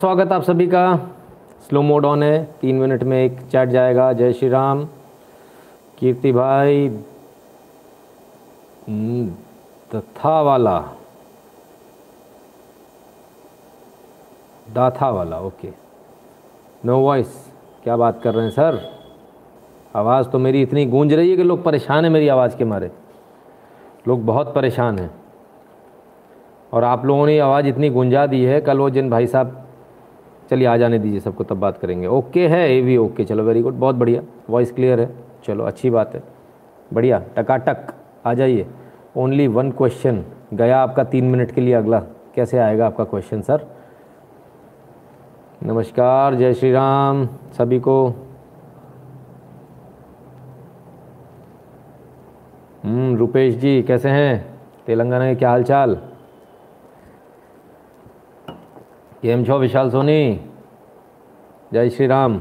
स्वागत आप सभी का। स्लो मोड ऑन है। तीन मिनट में एक चैट जाएगा। जय श्री राम। कीर्ति भाई हम्म, दथा वाला। दाथा वाला ओके नो वॉइस क्या बात कर रहे हैं सर आवाज़ तो मेरी इतनी गूंज रही है कि लोग परेशान हैं मेरी आवाज़ के मारे। लोग बहुत परेशान हैं। और आप लोगों ने आवाज़ इतनी गुंजा दी है। कल वो जिन भाई साहब चलिए आ जाने दीजिए, सबको तब बात करेंगे। ओके है ए भी ओके, चलो वेरी गुड बहुत बढ़िया। वॉइस क्लियर है, चलो अच्छी बात है। बढ़िया, टकाटक, आ जाइए। ओनली वन क्वेश्चन गया आपका तीन मिनट के लिए अगला। कैसे आएगा आपका क्वेश्चन सर नमस्कार, जय श्री राम, सभी को। हम्म रुपेश जी, कैसे हैं? तेलंगाना के क्या हाल चाल કેમ છો વિશાલ સોની જય શ્રી રામ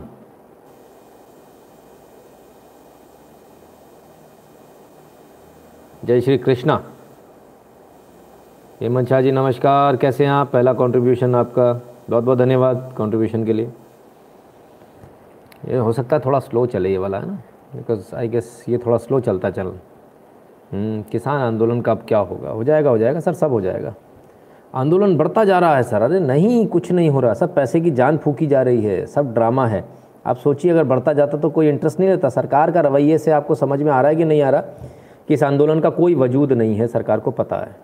जय श्री कृष्णा हेमंत शाह जी नमस्कार कैसे हैं आप पहला कंट्रीब्यूशन आपका बहुत बहुत धन्यवाद कंट्रीब्यूशन के लिए ये हो सकता है थोड़ा स्लो चले ये वाला है ना बिकॉज आई गेस ये थोड़ा स्लो चलता चल हम्म, किसान आंदोलन का अब क्या होगा हो जाएगा हो जाएगा सर सब हो जाएगा आंदोलन बढ़ता जा रहा है सर। अरे नहीं कुछ नहीं हो रहा। सब पैसे की जान फूकी जा रही है सब ड्रामा है। आप सोचिए अगर बढ़ता जाता तो कोई इंटरेस्ट नहीं रहता। सरकार का रवैये से आपको समझ में आ रहा है कि नहीं आ रहा? कि इस आंदोलन का कोई वजूद नहीं है सरकार को पता है।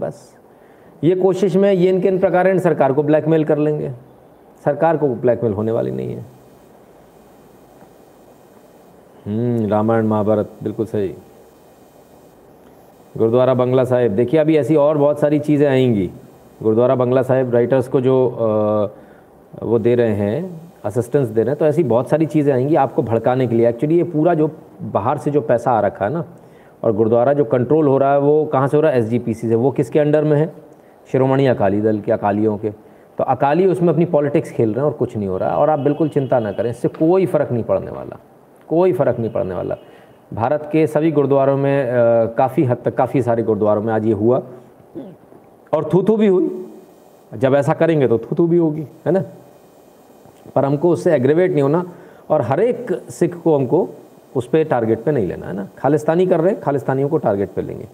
बस। ये कोशिश में ये इनके इन प्रकार सरकार को ब्लैकमेल कर लेंगे। सरकार को ब्लैकमेल होने वाली नहीं है। हम्म, रामायण महाभारत बिल्कुल सही। गुरुद्वारा बंगला साहिब। देखिए अभी ऐसी और बहुत सारी चीज़ें आएँगी। गुरुद्वारा बंगला साहिब राइटर्स को जो आ, वो दे रहे हैं असिस्टेंस दे रहे हैं तो ऐसी बहुत सारी चीज़ें आएँगी आपको भड़काने के लिए। एक्चुअली ये पूरा जो बाहर से जो पैसा आ रखा है ना और गुरुद्वारा जो कंट्रोल हो रहा है वो कहाँ से हो रहा है? एसजीपीसी से। वो किसके अंडर में है? शिरोमणि अकाली दल के अकालियों के। तो अकाली उसमें अपनी पॉलिटिक्स खेल रहे हैं और कुछ नहीं हो रहा है। और आप बिल्कुल चिंता ना करें इससे कोई फ़र्क नहीं पड़ने वाला। कोई फ़र्क नहीं पड़ने वाला। भारत के सभी गुरुद्वारों में काफ़ी हद तक काफ़ी सारे गुरुद्वारों में आज ये हुआ। और थू थू भी हुई। जब ऐसा करेंगे तो थू थू भी होगी, है ना? पर हमको उससे एग्रेवेट नहीं होना और हर एक सिख को हमको उस पर टारगेट पे नहीं लेना, है ना? खालिस्तानी कर रहे हैं, खालिस्तानियों को टारगेट पे लेंगे।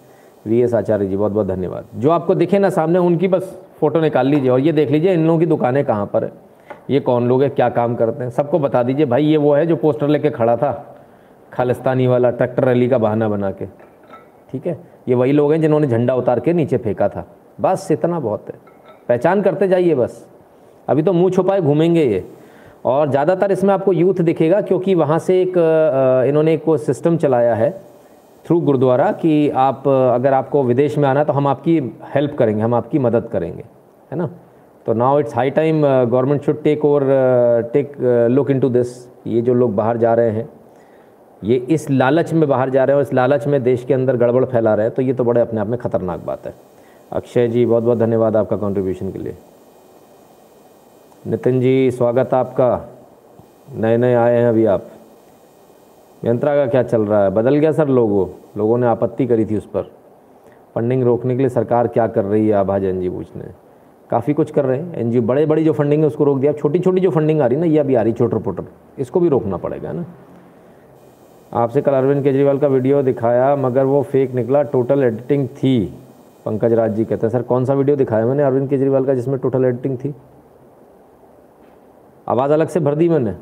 वी एस आचार्य जी बहुत बहुत धन्यवाद। जो आपको दिखे ना सामने, उनकी बस फ़ोटो निकाल लीजिए और ये देख लीजिए, इन लोगों की दुकानें कहाँ पर है? ये कौन लोग हैं? क्या काम करते हैं? सबको बता दीजिए, भाई ये वो है जो पोस्टर लेके खड़ा था, खालिस्तानी वाला ट्रैक्टर रैली का बहाना बना के। ठीक है? ये वही लोग हैं जिन्होंने झंडा उतार के नीचे फेंका था। बस इतना बहुत है। पहचान करते जाइए बस। अभी तो मुँह छुपाए घूमेंगे ये। और ज़्यादातर इसमें आपको यूथ दिखेगा क्योंकि वहाँ से एक इन्होंने एक सिस्टम चलाया है थ्रू गुरुद्वारा कि आप, अगर आपको विदेश में आना तो हम आपकी हेल्प करेंगे, हम आपकी मदद करेंगे, है ना? तो now it's high time government should take over take look into this ये जो लोग बाहर जा रहे हैं, ये इस लालच में बाहर जा रहे हैं और इस लालच में देश के अंदर गड़बड़ फैला रहे हैं तो ये तो बड़े अपने आप में ख़तरनाक बात है। अक्षय जी, बहुत बहुत धन्यवाद आपका कंट्रीब्यूशन के लिए। नितिन जी, स्वागत आपका। नए नए आए हैं अभी आप। यंत्रा का क्या चल रहा है? बदल गया सर लोगों। लोगों ने आपत्ति करी थी उस पर। फंडिंग रोकने के लिए सरकार क्या कर रही है आभा जैन जी पूछने? काफ़ी कुछ कर रहे हैं। एन बड़े बड़ी जो फंडिंग है उसको रोक दिया। छोटी छोटी जो फंडिंग आ रही ना, ये अभी आ रही छोटर पोटर इसको भी रोकना पड़ेगा ना। आपसे कल अरविंद केजरीवाल का वीडियो दिखाया, मगर वो फेक निकला। टोटल एडिटिंग थी। पंकज राज जी कहते हैं, सर, कौन सा वीडियो दिखाया मैंने अरविंद केजरीवाल का जिसमें टोटल एडिटिंग थी? आवाज़ अलग से भर दी मैंने।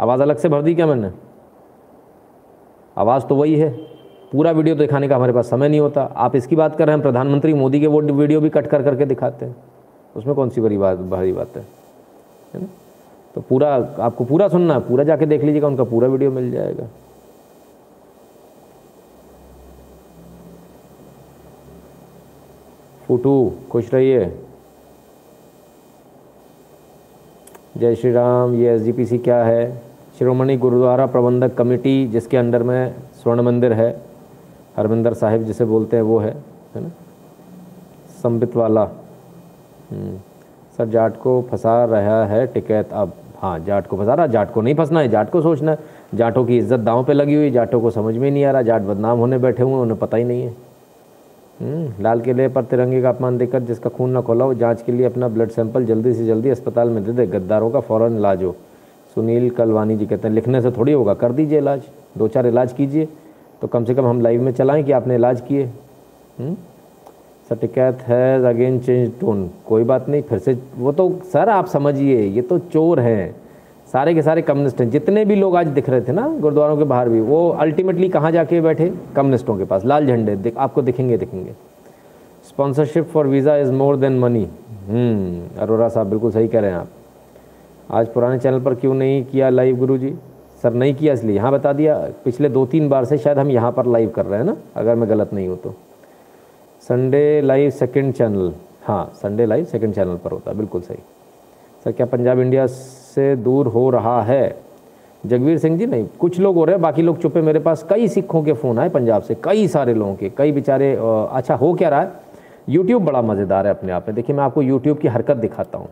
आवाज़ अलग से भर दी क्या मैंने? आवाज़ तो वही है। पूरा वीडियो दिखाने का हमारे पास समय नहीं होता। आप इसकी बात कर रहे हैं प्रधानमंत्री मोदी के वो वीडियो भी कट कर करके दिखाते हैं। उसमें कौन सी बड़ी बात, भारी बात है? है ना? तो पूरा, आपको पूरा सुनना है, पूरा जाके देख लीजिएगा, उनका पूरा वीडियो मिल जाएगा। फुटू खुश रहिए। जय श्री राम ये एस क्या है? शिरोमणि गुरुद्वारा प्रबंधक कमेटी जिसके अंडर में स्वर्ण मंदिर है हरमिंदर साहिब जिसे बोलते हैं वो है है ना? संबित वाला। हम्म, सर जाट को फंसा रहा है टिकैत अब। हाँ जाट को फंसा रहा जाट को नहीं फंसना है जाट को सोचना है। जाटों की इज़्ज़त दांव पे लगी हुई जाटों को समझ में नहीं आ रहा जाट बदनाम होने बैठे हुए उन्हें पता ही नहीं है। लाल किले पर तिरंगे का अपमान देकर जिसका खून न खोला हो, जाँच के लिए अपना ब्लड सैंपल जल्दी से जल्दी अस्पताल में दे दे, गद्दारों का फ़ौरन इलाज हो। सुनील कलवानी जी कहते हैं, लिखने से थोड़ी होगा, कर दीजिए इलाज दो चार इलाज कीजिए तो कम से कम हम लाइव में चलाएँ कि आपने इलाज किए। सटिकैत हैज़ अगेन चेंज टोन कोई बात नहीं, फिर से, वो तो सर, आप समझिए, ये तो चोर हैं। सारे के सारे कम्युनिस्ट हैं। जितने भी लोग आज दिख रहे थे ना गुरुद्वारों के बाहर भी वो अल्टीमेटली कहाँ जाके बैठे? कम्युनिस्टों के पास। लाल झंडे दिख, आपको दिखेंगे दिखेंगे। Sponsorship for visa is more than money Arora साहब बिल्कुल सही कह रहे हैं आप। आज पुराने चैनल पर क्यों नहीं किया लाइव गुरु जी सर नहीं किया इसलिए। यहाँ बता दिया पिछले दो तीन बार से शायद हम यहाँ पर लाइव कर रहे हैं ना अगर मैं गलत नहीं हूँ तो। संडे लाइव सेकंड चैनल हाँ संडे लाइव सेकंड चैनल पर होता है बिल्कुल सही। सर क्या पंजाब इंडिया से दूर हो रहा है। जगवीर सिंह जी नहीं, कुछ लोग हो रहे हैं, बाकी लोग चुपे मेरे पास कई सिखों के फ़ोन आए पंजाब से, कई सारे लोगों के, कई बेचारे अच्छा हो क्या रहा है? यूट्यूब बड़ा मज़ेदार है अपने आप में। देखिए, मैं आपको यूट्यूब की हरकत दिखाता हूँ।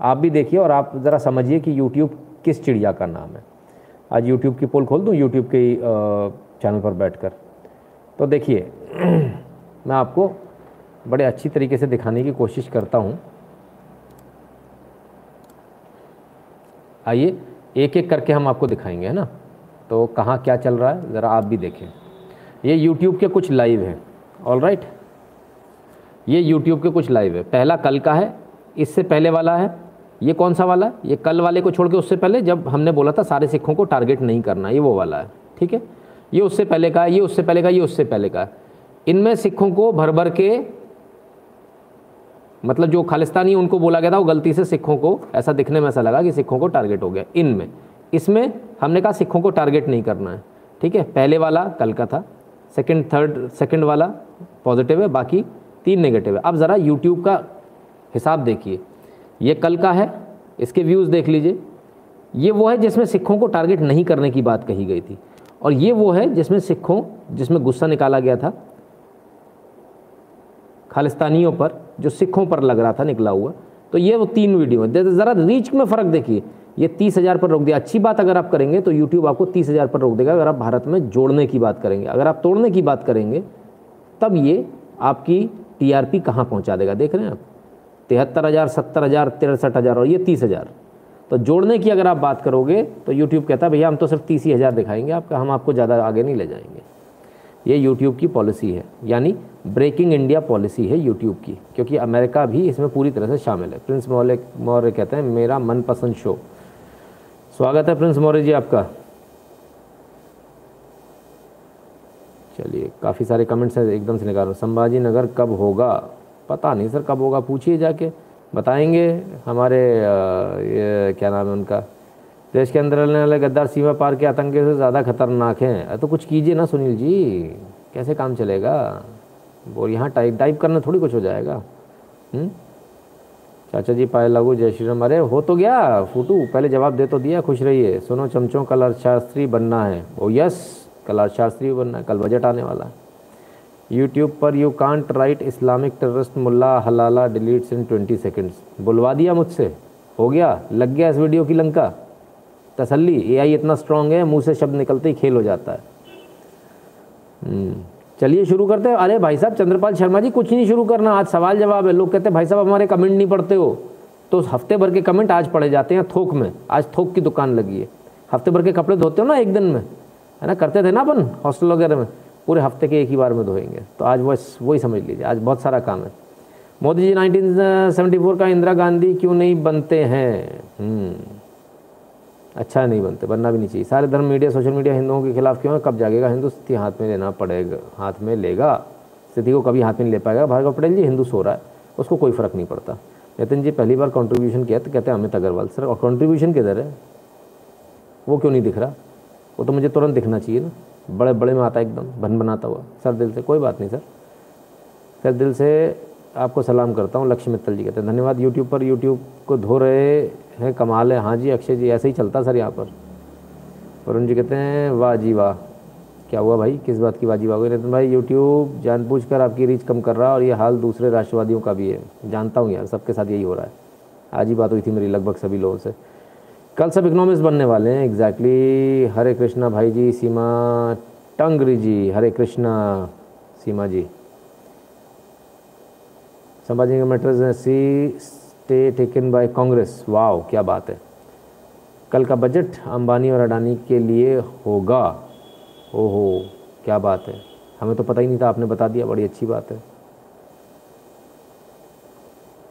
आप भी देखिए और आप ज़रा समझिए कि यूट्यूब किस चिड़िया का नाम है। आज यूट्यूब की पोल खोल दूँ यूट्यूब के चैनल पर बैठ कर तो देखिए, मैं आपको बड़े अच्छी तरीके से दिखाने की कोशिश करता हूँ। आइए एक एक करके हम आपको दिखाएँगे, है ना? तो कहाँ क्या चल रहा है, ज़रा आप भी देखें। ये यूट्यूब के कुछ लाइव हैं ऑल राइट ये यूट्यूब के कुछ लाइव है। पहला कल का है, इससे पहले वाला है। ये कौन सा वाला है? ये कल वाले को छोड़ के उससे पहले जब हमने बोला था सारे सिखों को टारगेट नहीं करना, ये वो वाला है, ठीक है? ये उससे पहले का ये उससे पहले का ये उससे पहले का इनमें सिखों को भर भर के मतलब जो खालिस्तानी उनको बोला गया था, वो गलती से सिखों को, ऐसा दिखने में ऐसा लगा कि सिखों को टारगेट हो गया इनमें इसमें हमने कहा सिखों को टारगेट नहीं करना है, ठीक है? पहले वाला कल का था सेकंड थर्ड सेकंड वाला पॉजिटिव है, बाकी तीन नेगेटिव है। अब ज़रा यूट्यूब का हिसाब देखिए, ये कल का है, इसके व्यूज़ देख लीजिए। ये वो है जिसमें सिखों को टारगेट नहीं करने की बात कही गई थी, और ये वो है जिसमें सिखों, जिसमें गुस्सा निकाला गया था खालिस्तानियों पर, जो सिखों पर लग रहा था, निकला हुआ। तो ये वो तीन वीडियो है। ज़रा रीच में फ़र्क देखिए। ये तीस हज़ार पर रोक दिया। अच्छी बात अगर आप करेंगे तो यूट्यूब आपको तीस हज़ार पर रोक देगा, अगर आप भारत में जोड़ने की बात करेंगे। अगर आप तोड़ने की बात करेंगे, तब ये आपकी टीआरपी कहाँ पहुँचा देगा? देख रहे हैं आप? तिहत्तर हज़ार, सत्तर हज़ार, तिरसठ हज़ार और ये तीस हज़ार। तो जोड़ने की अगर आप बात करोगे तो यूट्यूब कहता है, भैया, हम तो सिर्फ़ तीस ही हज़ार दिखाएँगे आपका, हम आपको ज़्यादा आगे नहीं ले जाएँगे। ये यूट्यूब की पॉलिसी है, यानी ब्रेकिंग इंडिया पॉलिसी है यूट्यूब की, क्योंकि अमेरिका भी इसमें पूरी तरह से शामिल है। प्रिंस मौर्य मौर्य कहते हैं, मेरा मनपसंद शो स्वागत है प्रिंस मौर्य जी आपका। चलिए, काफ़ी सारे कमेंट्स हैं, एकदम से निकाल। संभाजी नगर कब होगा? पता नहीं, सर, कब होगा? पूछिए जाके। बताएँगे हमारे ये, क्या नाम है उनका? देश के अंदर रहने वाले गद्दार सीमा पार के आतंक से ज़्यादा खतरनाक हैं। तो कुछ कीजिए ना सुनील जी। कैसे काम चलेगा? और यहाँ टाइप टाइप करना थोड़ी कुछ हो जाएगा। हुँ? हम्म? चाचा जी, पाए लागू, जय श्री राम। अरे, हो तो गया, फूटू। पहले जवाब दे तो दिया, खुश रहिए। सुनो, चमचों कल अर्थशास्त्री बनना है। ओ यस कल अर्थशास्त्री बनना है। कल बजट आने वाला है। यूट्यूब पर you can't write Islamic terrorist मुल्ला हलाला डिलीट्स इन ट्वेंटी सेकेंड्स बुलवा दिया मुझसे। हो गया? लग गया इस वीडियो की लंका। तसल्ली एआई इतना स्ट्रांग है, मुँह से शब्द निकलते ही खेल हो जाता है। हम्म। चलिए शुरू करते हैं। अरे भाई साहब, चंद्रपाल शर्मा जी, कुछ नहीं शुरू करना। आज सवाल जवाब है। लोग कहते हैं, भाई साहब, हमारे कमेंट नहीं पढ़ते हो। तो हफ़्ते भर के कमेंट आज पढ़े जाते हैं थोक में। आज थोक की दुकान लगी है। हफ़्ते भर के कपड़े धोते हो ना एक दिन में? है ना? करते थे ना अपन हॉस्टल वगैरह में? पूरे हफ़्ते के एक ही बार में धोएँगे। तो आज बस वही समझ लीजिए। आज बहुत सारा काम है। मोदी जी 1974 का इंदिरा गांधी क्यों नहीं बनते हैं? हम्म। अच्छा नहीं बनते, बनना भी नहीं चाहिए। सारे धर्म मीडिया सोशल मीडिया हिंदुओं के खिलाफ क्यों है? कब जागेगा? हिंदू स्थिति हाथ में लेना पड़ेगा, हाथ में लेगा। स्थिति को कभी हाथ में नहीं ले पाएगा। भार्गव पटेल जी, हिंदू सो रहा है, उसको कोई फ़र्क नहीं पड़ता। नितिन जी, पहली बार कंट्रीब्यूशन किया तो कहते हैं अमित अग्रवाल सर और कंट्रीब्यूशन किधर है? वो क्यों नहीं दिख रहा? वो तो मुझे तुरंत दिखना चाहिए ना। बड़े बड़े में आता एकदम भन बनाता हुआ। सर दिल से, कोई बात नहीं सर। सर दिल से आपको सलाम करता हूँ लक्ष्मी मित्तल जी कहते हैं, धन्यवाद यूट्यूब पर यूट्यूब को धो रहे हैं कमाल है। हाँ जी, अक्षय जी, ऐसे ही चलता सर यहाँ पर। वरुण जी कहते हैं, वाह जी वाह, क्या हुआ भाई? किस बात की बाजी वाह हुई नितिन भाई यूट्यूब जानबूझ कर आपकी रीच कम कर रहा है और ये हाल दूसरे राष्ट्रवादियों का भी है। जानता हूँ यार, सबके साथ यही हो रहा है। आज ही बात हुई थी मेरी लगभग सभी लोगों से। कल सब इकोनॉमिक्स बनने वाले हैं एग्जैक्टली हरे कृष्णा भाई जी, Seema Tangri ji, Hare Krishna, Seema ji. Sambhaji matters see stay taken by Congress. Wow, क्या बात है। कल का बजट अंबानी और अडानी के लिए होगा। ओहो, क्या बात है। हमें तो पता ही नहीं था, आपने बता दिया, बड़ी अच्छी बात है।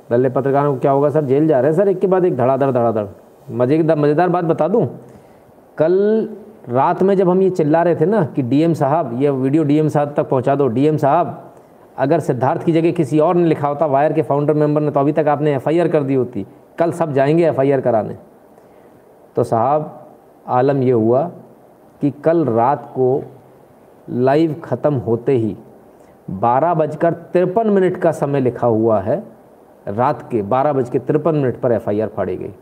दल्ले पत्रकारों को क्या होगा, सर? जेल जा रहे हैं, सर, एक के बाद एक, धड़ाधड़ धड़ाधड़। मज़े की, मज़ेदार बात बता दूँ। कल रात में जब हम ये चिल्ला रहे थे ना कि डीएम साहब, ये वीडियो डीएम साहब तक पहुँचा दो। डीएम साहब अगर सिद्धार्थ की जगह किसी और ने लिखा होता, वायर के फाउंडर मेंबर ने तो अभी तक आपने एफआईआर कर दी होती। कल सब जाएँगे एफआईआर कराने। तो साहब, आलम ये हुआ कि कल रात को लाइव ख़त्म होते ही बारह बजकर तिरपन मिनट का समय लिखा हुआ है। रात के बारह बज के तिरपन मिनट पर एफआईआर फाड़ी गई।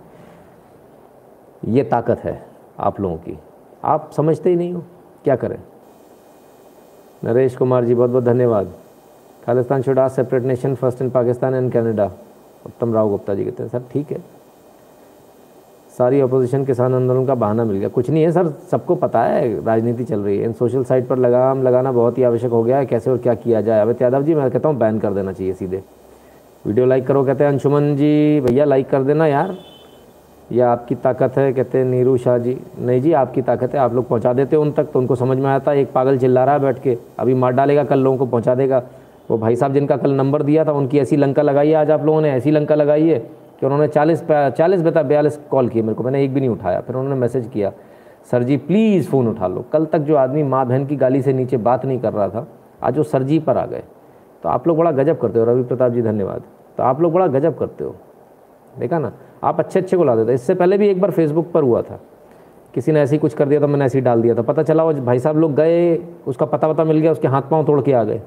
ये ताकत है आप लोगों की। आप समझते ही नहीं हो। क्या करें? नरेश कुमार जी बहुत बहुत धन्यवाद। खालिस्तान शुड आज separate nation first in Pakistan and Canada Uttam Rao Gupta जी कहते हैं, सर, ठीक है। सारी अपोजिशन किसान आंदोलन का बहाना मिल गया। कुछ नहीं है, सर, सबको पता है, राजनीति चल रही है। इन सोशल साइट पर लगाम लगाना बहुत ही आवश्यक हो गया है, कैसे और क्या किया जाए। अमित यादव जी, मैं कहता हूँ बैन कर देना चाहिए सीधे। वीडियो लाइक करो, कहते हैं, अंशुमन जी, भैया लाइक कर देना यार। या आपकी ताकत है, कहते हैं, नीरू शाह जी। नहीं जी, आपकी ताकत है, आप लोग पहुँचा देते उन तक। तो उनको समझ में आता है, एक पागल चिल्ला रहा है बैठ के। अभी मार डालेगा, कल लोगों को पहुँचा देगा। वो भाई साहब जिनका कल नंबर दिया था, उनकी ऐसी लंका लगाई है, आज आप लोगों ने ऐसी लंका लगाई है कि उन्होंने चालीस चालीस बता बयालीस कॉल किए मेरे को, मैंने एक भी नहीं उठाया। फिर उन्होंने मैसेज किया, सर जी, प्लीज़ फ़ोन उठा लो। कल तक जो आदमी माँ बहन की गाली से नीचे बात नहीं कर रहा था, आज वो सर जी पर आ गए। तो आप लोग बड़ा गजब करते हो, रवि प्रताप जी, धन्यवाद। तो आप लोग बड़ा गजब करते हो। देखा ना, आप अच्छे अच्छे को ला देते इससे पहले भी एक बार फेसबुक पर हुआ था, किसी ने ऐसे ही कुछ कर दिया था मैंने ऐसे ही डाल दिया था। पता चला वो भाई साहब लोग गए, उसका पता पता मिल गया, उसके हाथ पाँव तोड़ के आ गए।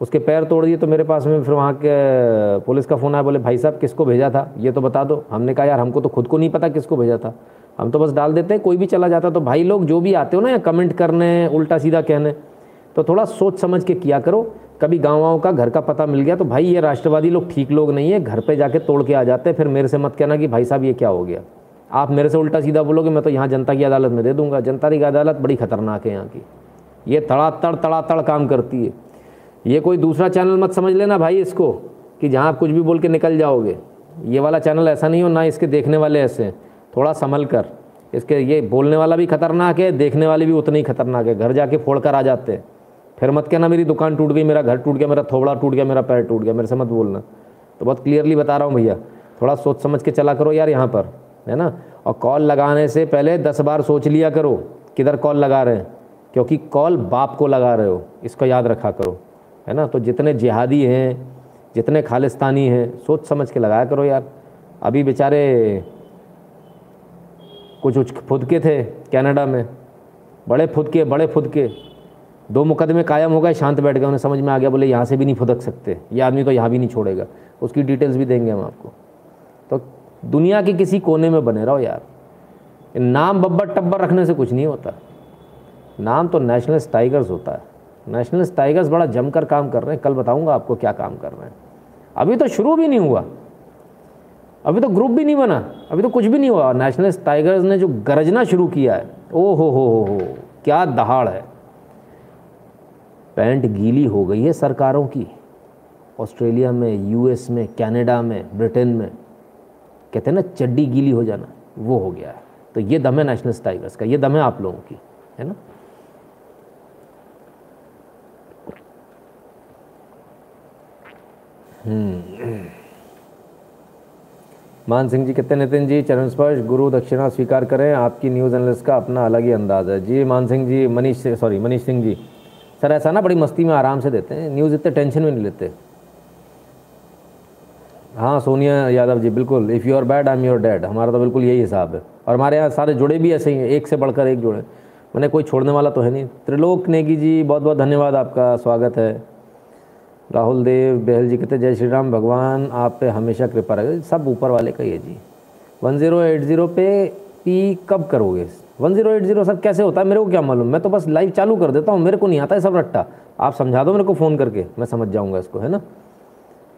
उसके पैर तोड़ दिए तो मेरे पास में फिर वहाँ के पुलिस का फ़ोन आया, बोले, भाई साहब, किसको भेजा था? ये तो बता दो। हमने कहा, यार, हमको तो खुद को नहीं पता किसको भेजा था। हम तो बस डाल देते हैं, कोई भी चला जाता तो भाई लोग जो भी आते हो ना, या कमेंट करने, उल्टा सीधा कहने तो थोड़ा सोच समझ के किया करो। कभी गाँव वाँव का घर का पता मिल गया तो भाई, ये राष्ट्रवादी लोग ठीक लोग नहीं है, घर पर जाके तोड़ के आ जाते हैं। फिर मेरे से मत कहना कि, भाई साहब, ये क्या हो गया? आप मेरे से उल्टा सीधा बोलोगे, मैं तो यहाँ जनता की अदालत में दे दूँगा। जनता की अदालत बड़ी खतरनाक है यहाँ की। ये तड़ातड़ तड़ातड़ काम करती है। ये कोई दूसरा चैनल मत समझ लेना भाई इसको, कि जहाँ आप कुछ भी बोल के निकल जाओगे। ये वाला चैनल ऐसा नहीं हो, ना इसके देखने वाले ऐसे। थोड़ा संभल कर। इसके ये बोलने वाला भी खतरनाक है, देखने वाले भी उतने ही खतरनाक है। घर जाके फोड़ कर आ जाते। फिर मत कहना मेरी दुकान टूट गई, मेरा घर टूट गया, मेरा थोबड़ा टूट गया, मेरा पैर टूट गया, मेरे से मत बोलना। तो बहुत क्लियरली बता रहा हूँ भैया। थोड़ा सोच समझ के चला करो यार यहाँ पर, है ना? और कॉल लगाने से पहले दस बार सोच लिया करो, किधर कॉल लगा रहे हैं। क्योंकि कॉल बाप को लगा रहे हो, इसको याद रखा करो। है ना? तो जितने जिहादी हैं, जितने खालिस्तानी हैं, सोच समझ के लगाया करो यार। अभी बेचारे कुछ उच फुदके थे कनाडा में। बड़े फुदके बड़े फुदके। दो मुकदमे कायम हो गए, शांत बैठ गए। उन्हें समझ में आ गया, बोले, यहाँ से भी नहीं फुदक सकते। ये आदमी तो यहाँ भी नहीं छोड़ेगा। उसकी डिटेल्स भी देंगे हम आपको। तो दुनिया के किसी कोने में बने रहो यार। नाम बब्बर टब्बर रखने से कुछ नहीं होता। नाम तो नेशनल टाइगर्स होता है। नेशनल टाइगर्स बड़ा जमकर काम कर रहे हैं। कल बताऊँगा आपको क्या काम कर रहे हैं। अभी तो शुरू भी नहीं हुआ। अभी तो ग्रुप भी नहीं बना। अभी तो कुछ भी नहीं हुआ। नेशनल टाइगर्स ने जो गरजना शुरू किया है ओ हो हो हो हो क्या दहाड़ है। पैंट गीली हो गई है सरकारों की। ऑस्ट्रेलिया में यूएस में कनाडा में ब्रिटेन में। कहते हैं ना, चड्डी गीली हो जाना, वो हो गया है। तो ये दम है नेशनल टाइगर्स का, ये दम है आप लोगों की, है ना? मान सिंह जी कहते नितिन जी, चरण स्पर्श, गुरु दक्षिणा स्वीकार करें, आपकी न्यूज़ एनालिस्ट का अपना अलग ही अंदाज़ है। जी, मान सिंह जी, मनीष सॉरी मनीष सिंह जी। सर, ऐसा ना बड़ी मस्ती में आराम से देते हैं, न्यूज़ इतने टेंशन में नहीं लेते। हाँ सोनिया यादव जी, बिल्कुल if you are bad I am your dad हमारा तो बिल्कुल यही हिसाब है। और हमारे यहाँ सारे जुड़े भी ऐसे ही हैं, एक से बढ़कर एक जुड़े। मैंने कोई छोड़ने वाला तो है नहीं। त्रिलोक नेगी जी बहुत बहुत धन्यवाद, आपका स्वागत है। राहुल देव, बहल जी कहते जय श्री राम भगवान, आप पे हमेशा कृपा रहे सब ऊपर वाले का ही है जी। वन ज़ीरो एट ज़ीरो पे पी कब करोगे? One zero eight zero sir कैसे होता है? मेरे को क्या मालूम। मैं तो बस लाइव चालू कर देता हूँ। मेरे को नहीं आता है सब रट्टा। आप समझा दो मेरे को फ़ोन करके। मैं समझ जाऊँगा इसको, है ना?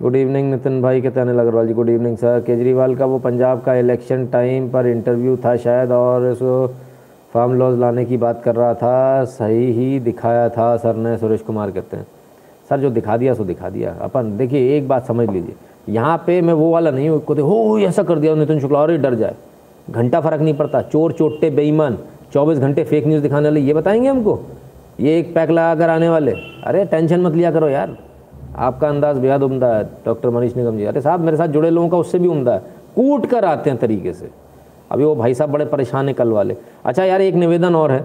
गुड इवनिंग नितिन भाई कहते हैं Agarwal ji good evening sir Kejriwal का वो पंजाब का इलेक्शन टाइम पर इंटरव्यू था शायद, और उसको फार्म लॉज लाने की बात कर रहा था। सही ही दिखाया था सर ने, सुरेश कुमार कहते हैं। सर जो दिखा दिया सो दिखा दिया। अपन, देखिए, एक बात समझ लीजिए। यहाँ पे मैं वो वाला नहीं हूँ हो ऐसा कर दिया नितिन शुक्ला और ही डर जाए। घंटा फ़र्क नहीं पड़ता। चोर चोटे बेईमान, चौबीस घंटे फेक न्यूज़ दिखाने वाले, ये बताएँगे हमको? ये एक पैक लगा कर आने वाले। अरे, टेंशन मत लिया करो यार। आपका अंदाज बेहद उमदा है, डॉक्टर मनीष निगम जी। अरे साहब, मेरे साथ जुड़े लोगों का उससे भी उमदा है। कूट कर आते हैं तरीके से। अभी वो भाई साहब बड़े परेशान हैं कल वाले। अच्छा यार, एक निवेदन और है।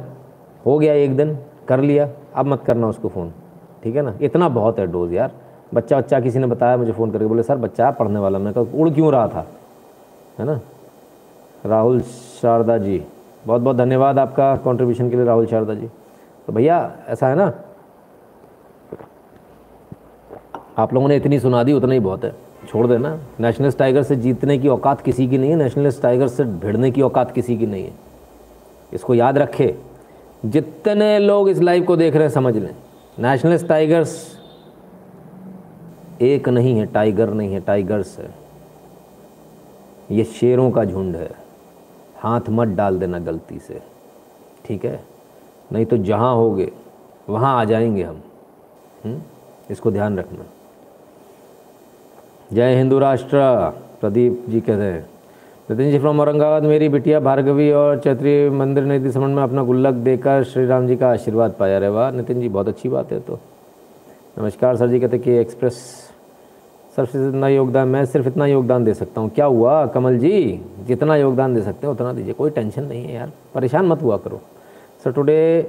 हो गया एक दिन, कर लिया। अब मत करना उसको फ़ोन। ठीक है ना? इतना बहुत है डोज यार। बच्चा बच्चा किसी ने बताया, मुझे फ़ोन करके बोले, सर, बच्चा पढ़ने वाला मैं कहा, उड़ क्यों रहा था? है ना? राहुल शारदा जी, बहुत बहुत धन्यवाद आपका कंट्रीब्यूशन के लिए, राहुल शारदा जी। तो भैया, ऐसा है ना? आप लोगों ने इतनी सुना दी, उतना ही बहुत है। छोड़ देना। नेशनलिस्ट टाइगर से जीतने की औकात किसी की नहीं है नेशनलिस्ट टाइगर से भिड़ने की औकात किसी की नहीं है। इसको याद रखे, जितने लोग इस लाइव को देख रहे हैं, समझ लें। नेशनलिस्ट टाइगर्स एक नहीं है टाइगर नहीं है टाइगर्स है। ये शेरों का झुंड है। हाथ मत डाल देना गलती से। ठीक है? नहीं तो जहाँ होगे, वहाँ आ जाएँगे हम। हुँ? हम्म? इसको ध्यान रखना। जय हिंदू राष्ट्र। प्रदीप जी कहते हैं। नितिन जी, फ्रॉम औरंगाबाद, मेरी बिटिया भार्गवी और चैत्री मंदिर नदी समझ में अपना गुल्लक देकर श्री राम जी का आशीर्वाद पाया। रहे वाह, नितिन जी, बहुत अच्छी बात है तो। नमस्कार सर जी, कहते कि एक्सप्रेस सर से इतना योगदान, मैं सिर्फ़ इतना योगदान दे सकता हूँ। क्या हुआ कमल जी? जितना योगदान दे सकते हैं, उतना दीजिए, कोई टेंशन नहीं है यार, परेशान मत हुआ करो। Sir today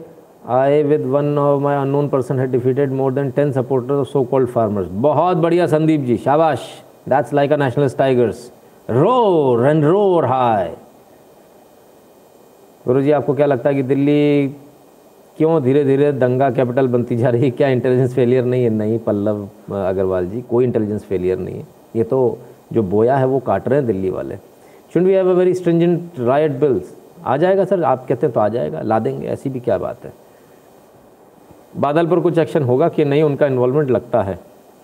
I with one of my unknown person है defeated more than ten supporter of so called farmers बहुत बढ़िया संदीप जी, शाबाश। That's like a national tigers roar and roar high Guru ji आपको क्या लगता है कि दिल्ली क्यों धीरे धीरे दंगा कैपिटल बनती जा रही है? क्या इंटेलिजेंस फेलियर नहीं है? नहीं, पल्लव अग्रवाल जी, कोई इंटेलिजेंस फेलियर नहीं है। ये तो जो बोया है वो काट रहे हैं दिल्ली वाले। Should we have a very stringent right bills आ जाएगा सर, आप कहते हैं तो आ जाएगा, ला देंगे, ऐसी भी क्या बात है? बादल पर कुछ एक्शन होगा कि नहीं? उनका इन्वॉल्वमेंट लगता है।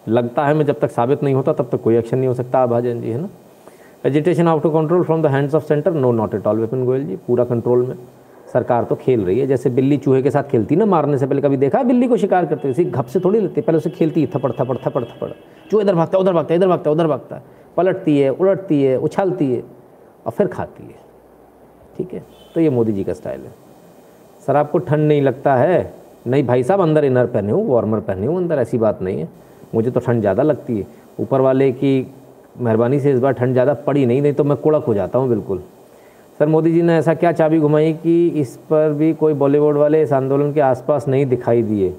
लगता है, मैं जब तक साबित नहीं होता, तब तक कोई एक्शन नहीं हो सकता आभाजन जी, है ना? Agitation out to control from the hands of centre no not at all Vipin Goyal ji पूरा कंट्रोल में सरकार तो खेल रही है। जैसे बिल्ली चूहे के साथ खेलती ना मारने से पहले, कभी देखा बिल्ली को शिकार करते हुए? घप से थोड़ी लेती पहले उसे खेलती है थपड़ थपड़ थपड़ थपड़ चूहे इधर भागता उधर भागता इधर भागता उधर भागता पलटती है, उलटती है, उछालती है और फिर खाती है। ठीक है? तो ये मोदी जी का स्टाइल है। सर, आपको ठंड नहीं लगता है? नहीं, भाई साहब, अंदर इनर पहने हूँ, वार्मर पहने हूँ, अंदर ऐसी बात नहीं है। मुझे तो ठंड ज़्यादा लगती है। ऊपर वाले की मेहरबानी से इस बार ठंड ज़्यादा पड़ी नहीं नहीं तो मैं कुड़क हो जाता हूँ, बिल्कुल। सर, मोदी जी ने ऐसा क्या चाबी घुमाई कि इस पर भी कोई बॉलीवुड वाले इस आंदोलन के आसपास नहीं दिखाई दिए?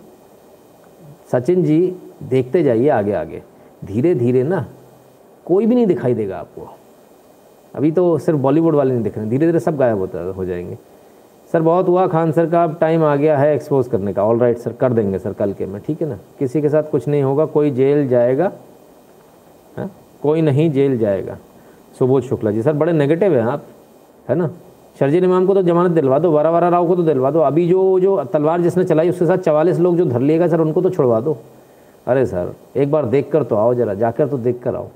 सचिन जी, देखते जाइए आगे आगे धीरे धीरे ना, कोई भी नहीं दिखाई देगा आपको। अभी तो सिर्फ़ बॉलीवुड वाले नहीं दिख रहे धीरे धीरे सब गायब होता, हो जाएँगे। सर, बहुत हुआ खान सर का, अब टाइम आ गया है एक्सपोज करने का। ऑल राइट सर, कर देंगे सर, कल के में, ठीक है ना? किसी के साथ कुछ नहीं होगा, कोई जेल जाएगा, है? कोई नहीं जेल जाएगा। सुबोध शुक्ला जी, सर बड़े नेगेटिव हैं आप, है ना? शर्जील इमाम को तो जमानत दिलवा दो वारा वारा राव को तो दिलवा दो। अभी जो जो तलवार जिसने चलाई उसके साथ चवालीस लोग जो धर लिएगा सर उनको तो छुड़वा दो। अरे सर, एक बार देख कर तो आओ जरा, जाकर तो देख कर आओ।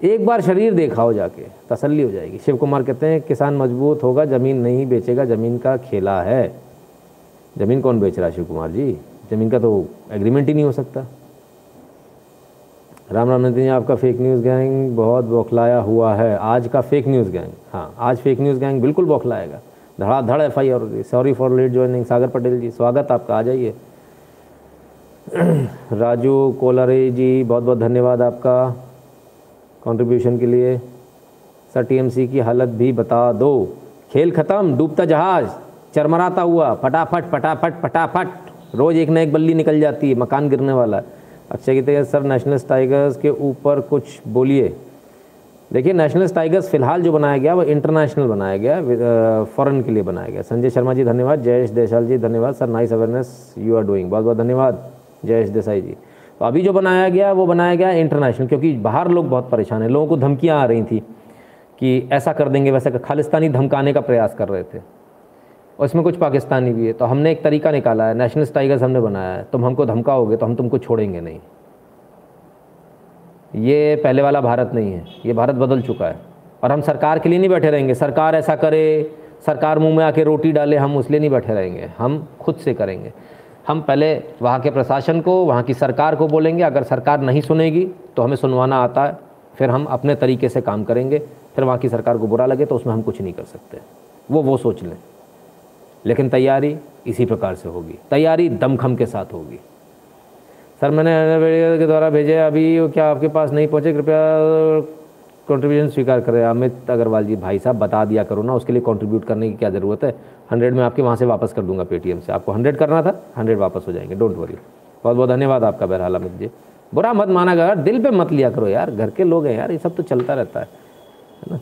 एक बार शरीर देखाओ जाके, तसल्ली हो जाएगी। शिव कुमार कहते हैं, किसान मज़बूत होगा, ज़मीन नहीं बेचेगा, ज़मीन का खेला है। ज़मीन कौन बेच रहा है शिव कुमार जी? ज़मीन का तो एग्रीमेंट ही नहीं हो सकता। राम राम नितिन आपका फेक न्यूज़ गैंग बहुत बौखलाया हुआ है। आज का फेक न्यूज़ गैंग हाँ आज फेक न्यूज़ गैंग बिल्कुल बौखलाएगा। धड़ाधड़ F I R sorry for late joining Sagar Patel ji, स्वागत आपका, आ जाइए। राजू कोलारे जी, बहुत बहुत धन्यवाद आपका कंट्रीब्यूशन के लिए। सर टीएमसी की हालत भी बता दो। खेल ख़त्म, डूबता जहाज़, चरमराता हुआ, फटाफट फटाफट फटाफट। रोज़ एक न एक बल्ली निकल जाती है, मकान गिरने वाला। अच्छा कहते हैं सर नेशनल टाइगर्स के ऊपर कुछ बोलिए। देखिए नेशनल टाइगर्स फ़िलहाल जो बनाया गया, वो इंटरनेशनल बनाया गया फॉरेन के लिए बनाया गया। संजय शर्मा जी, धन्यवाद। जयेश देसाल जी, धन्यवाद। Sir nice awareness you are doing बहुत बहुत धन्यवाद, जयेश देसाई जी। तो अभी जो बनाया गया, वो बनाया गया इंटरनेशनल क्योंकि बाहर लोग बहुत परेशान हैं। लोगों को धमकियाँ आ रही थी कि ऐसा कर देंगे, वैसा कर, खालिस्तानी धमकाने का प्रयास कर रहे थे। और इसमें कुछ पाकिस्तानी भी है। तो हमने एक तरीका निकाला है नेशनल टाइगर्स हमने बनाया है। तुम हमको धमकाओगे तो हम तुमको छोड़ेंगे नहीं। ये पहले वाला भारत नहीं है, ये भारत बदल चुका है। और हम सरकार के लिए नहीं बैठे रहेंगे। सरकार ऐसा करे, सरकार मुँह में आके रोटी डाले, हम उसलिए नहीं बैठे रहेंगे। हम खुद से करेंगे। हम पहले वहाँ के प्रशासन को, वहाँ की सरकार को बोलेंगे, अगर सरकार नहीं सुनेगी तो हमें सुनवाना आता है, फिर हम अपने तरीके से काम करेंगे। फिर वहाँ की सरकार को बुरा लगे तो उसमें हम कुछ नहीं कर सकते। वो वो सोच लें। लेकिन तैयारी इसी प्रकार से होगी। तैयारी दमखम के साथ होगी। सर, मैंने के द्वारा भेजे, अभी क्या आपके पास नहीं पहुँचे? कृपया कंट्रीब्यूशन स्वीकार करें। अमित अग्रवाल जी भाई साहब, बता दिया करो ना, उसके लिए कंट्रीब्यूट करने की क्या ज़रूरत है? हंड्रेड में आपके वहाँ से वापस कर दूँगा पेटीएम से। आपको हंड्रेड करना था हंड्रेड वापस हो जाएँगे। डोंट वरी बहुत बहुत धन्यवाद आपका बहरहाल अमित जी। बुरा मत माना कर दिल पे मत लिया करो यार। घर के लोग हैं यार, ये सब तो चलता रहता है है ना?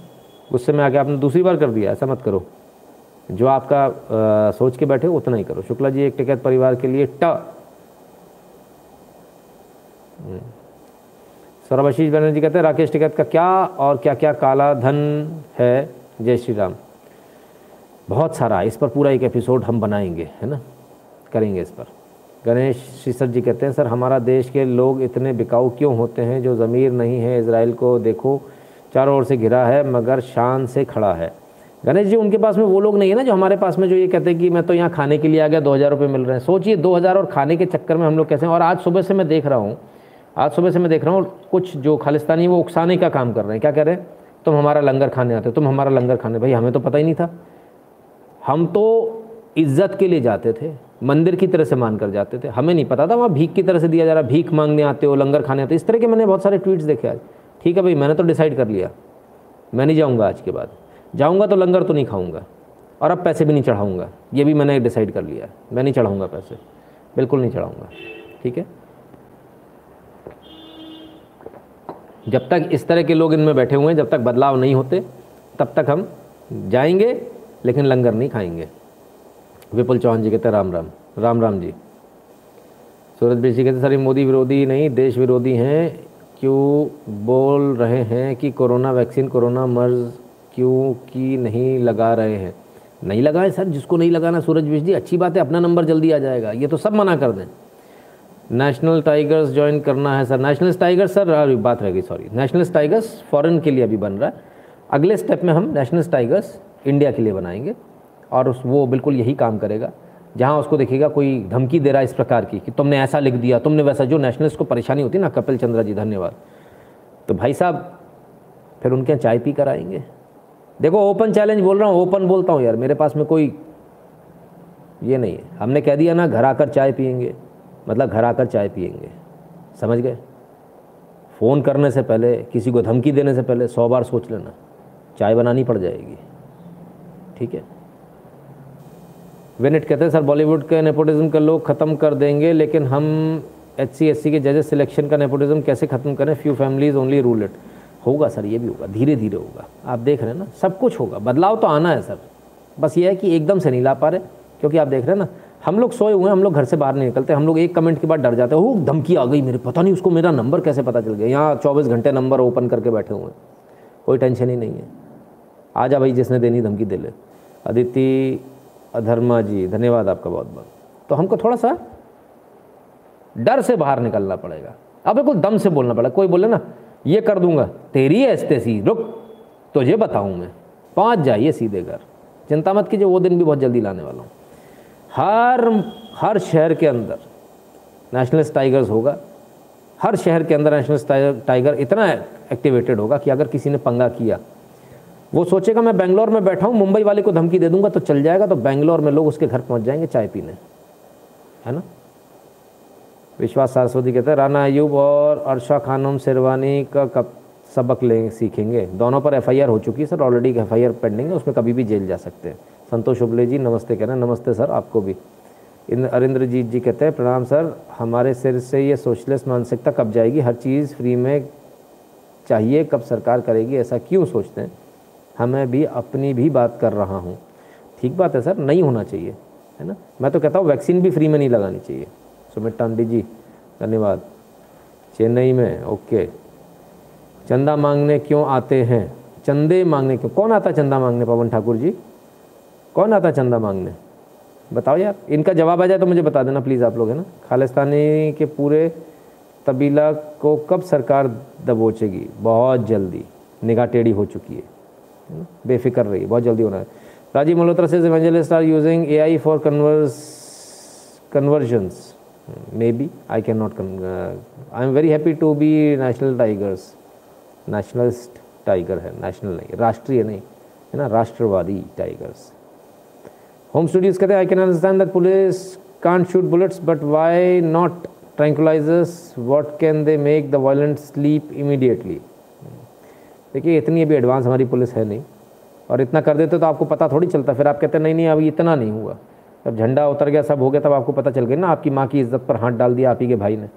गुस्से में आके आपने दूसरी बार कर दिया, ऐसा मत करो। जो आपका आ, सोच के बैठे उतना ही करो। शुक्ला जी एक टिकट परिवार के लिए ट। हम्म। सौरभाशीष बनर्जी कहते हैं राकेश टिकैत का क्या और क्या क्या काला धन है? जय श्री राम बहुत सारा इस पर पूरा एक एपिसोड हम बनाएँगे है ना? करेंगे इस पर। गणेश शीसर जी कहते हैं सर हमारा देश के लोग इतने बिकाऊ क्यों होते हैं? जो ज़मीर नहीं है इसराइल को देखो चारों ओर से घिरा है मगर शान से खड़ा है। गणेश जी, उनके पास में वो लोग नहीं है ना जो हमारे पास में जो ये कहते हैं कि मैं तो यहाँ खाने के लिए आ गया, दो हज़ार रुपये मिल रहे हैं। सोचिए, दो हज़ार और खाने के चक्कर में हम लोग कैसे हैं? और आज सुबह से मैं देख रहा हूँ, आज सुबह से मैं देख रहा हूँ, कुछ जो खालिस्तानी वो उकसाने का काम कर रहे हैं। क्या कह रहे हैं? तुम हमारा लंगर खाने आते हो, तुम हमारा लंगर खाने, भाई हमें तो पता ही नहीं था। हम तो इज़्ज़त के लिए जाते थे, मंदिर की तरह से मान कर जाते थे। हमें नहीं पता था, वहाँ भीख की तरह से दिया जा रहा भीख मांगने आते हो, लंगर खाने आते इस तरह के मैंने बहुत सारे ट्वीट्स देखे आज। ठीक है भाई, मैंने तो डिसाइड कर लिया। मैं नहीं जाऊँगा आज के बाद। जाऊँगा तो लंगर तो नहीं खाऊँगा, और अब पैसे भी नहीं चढ़ाऊँगा। ये भी मैंने डिसाइड कर लिया मैं नहीं चढ़ाऊँगा पैसे। बिल्कुल नहीं चढ़ाऊँगा। ठीक है? जब तक इस तरह के लोग इनमें बैठे हुए हैं, जब तक बदलाव नहीं होते, तब तक हम जाएँगे, लेकिन लंगर नहीं खाएँगे। विपुल चौहान जी कहते राम राम। राम राम जी। सूरज जी कहते सर मोदी विरोधी नहीं, देश विरोधी हैं। क्यों बोल रहे हैं कि कोरोना वैक्सीन, कोरोना मर्ज क्यों की नहीं लगा रहे हैं? नहीं लगाएँ सर, जिसको नहीं लगाना सूरज जी, अच्छी बात है, अपना नंबर जल्दी आ जाएगा, ये तो सब मना कर दें। नेशनल टाइगर्स ज्वाइन करना है सर। नेशनल टाइगर्स सर अभी बात रहेगी सॉरी नेशनल टाइगर्स फॉरेन के लिए अभी बन रहा है। अगले स्टेप में हम नेशनल टाइगर्स इंडिया के लिए बनाएँगे और उस, वो बिल्कुल यही काम करेगा, जहाँ उसको देखिएगा कोई धमकी दे रहा है इस प्रकार की, कि तुमने ऐसा लिख दिया, तुमने वैसा, जो नेशनलिस्ट को परेशानी होती है ना, कपिल चंद्रा जी, धन्यवाद। तो भाई साहब, फिर उनके यहाँ चाय पी कर आएँगे। देखो ओपन चैलेंज बोल रहा हूँ ओपन बोलता हूँ यार, मेरे पास में कोई ये नहीं है। हमने कह दिया ना, घर आकर चाय पियेंगे। मतलब घर आकर चाय पियेंगे। समझ गए? फ़ोन करने से पहले, किसी को धमकी देने से पहले सौ बार सोच लेना। चाय बनानी पड़ जाएगी। ठीक है? वेनेट कहते हैं, सर बॉलीवुड के नेपोटिज्म का लोग ख़त्म कर देंगे, लेकिन हम एच सी के जजेस सिलेक्शन का नेपोटिज्म कैसे ख़त्म करें? Few families only rule it होगा सर, ये भी होगा धीरे धीरे होगा। आप देख रहे हैं ना, सब कुछ होगा। बदलाव तो आना है सर। बस ये है कि एकदम से नहीं ला पा रहे, क्योंकि आप देख रहे हैं ना, हम लोग सोए हुए हैं, हम लोग घर से बाहर नहीं निकलते, हम लोग एक कमेंट के बाद डर जाते हैं वो धमकी आ गई मेरे, पता नहीं उसको मेरा नंबर कैसे पता चल गया? यहाँ चौबीस घंटे नंबर ओपन करके बैठे हुए हैं। कोई टेंशन ही नहीं है। आ जा भाई, जिसने देनी धमकी दे ले। अदिति अधर्मा जी, धन्यवाद आपका बहुत बहुत तो हमको थोड़ा सा डर से बाहर निकलना पड़ेगा। अब बिल्कुल दम से बोलना पड़ेगा। कोई बोले ना ये कर दूँगा। तेरी है सी। रुक, तुझे बताऊँ मैं। पहुँच जाइए सीधे घर। चिंता मत कीजिए, वो दिन भी बहुत जल्दी लाने वाला हूँ। हर हर शहर के अंदर नेशनलिस्ट टाइगर्स होगा। हर शहर के अंदर नेशनलिस्ट टाइगर इतना एक्टिवेटेड होगा कि अगर किसी ने पंगा किया, वो सोचेगा, मैं बेंगलोर में बैठा हूँ, मुंबई वाले को धमकी दे दूँगा तो चल जाएगा तो बेंगलोर में लोग उसके घर पहुँच जाएँगे, चाय पीने। है ना? विश्वास सरस्वती कहते हैं राना अयूब और अर्शा खानम शेरवानी का कब सबक ले सीखेंगे? दोनों पर एफआईआर हो चुकी है सर ऑलरेडी एफआईआर पेंडिंग है, उसमें कभी भी जेल जा सकते हैं। संतोष उबले जी, नमस्ते कह रहे हैं, नमस्ते सर, आपको भी। अरिंद्रजीत जी कहते हैं, प्रणाम सर, हमारे सिर से ये सोशलिस्ट मानसिकता कब जाएगी? हर चीज़ फ्री में चाहिए, कब सरकार करेगी, ऐसा क्यों सोचते हैं? हमें भी अपनी भी बात कर रहा हूँ। ठीक बात है सर, नहीं होना चाहिए, है ना? मैं तो कहता हूँ, वैक्सीन भी फ्री में नहीं लगानी चाहिए। सुमित टांडी जी, धन्यवाद। चेन्नई में, ओके। चंदा मांगने क्यों आते हैं? चंदे मांगने क्यों? कौन आता चंदा मांगने, पवन ठाकुर जी? कौन आता चंदा मांगने? बताओ यार, इनका जवाब आ जाए तो मुझे बता देना प्लीज़ आप लोग, है ना? खालिस्तानी के पूरे तबीला को कब सरकार दबोचेगी? बहुत जल्दी। निगाह टेढ़ी हो चुकी है बेफिक्र रही बहुत जल्दी होना है। राजीव मल्होत्रा से are using A I for converse conversions maybe i cannot uh, i am very happy to be national tigers. Nationalist tiger है national नहीं राष्ट्रीय नहीं है ना? राष्ट्रवादी टाइगर्स होम स्टूडियोज कहते हैं I can understand that police can't shoot bullets but why not tranquilizers what can they make the violent sleep immediately देखिए इतनी अभी एडवांस हमारी पुलिस है नहीं और इतना कर देते तो आपको पता थोड़ी चलता फिर आप कहते नहीं नहीं अभी इतना नहीं हुआ। जब झंडा उतर गया, सब हो गया, तब आपको पता चल गया ना, आपकी माँ की इज़्ज़त पर हाथ डाल दिया आप ही के भाई ने।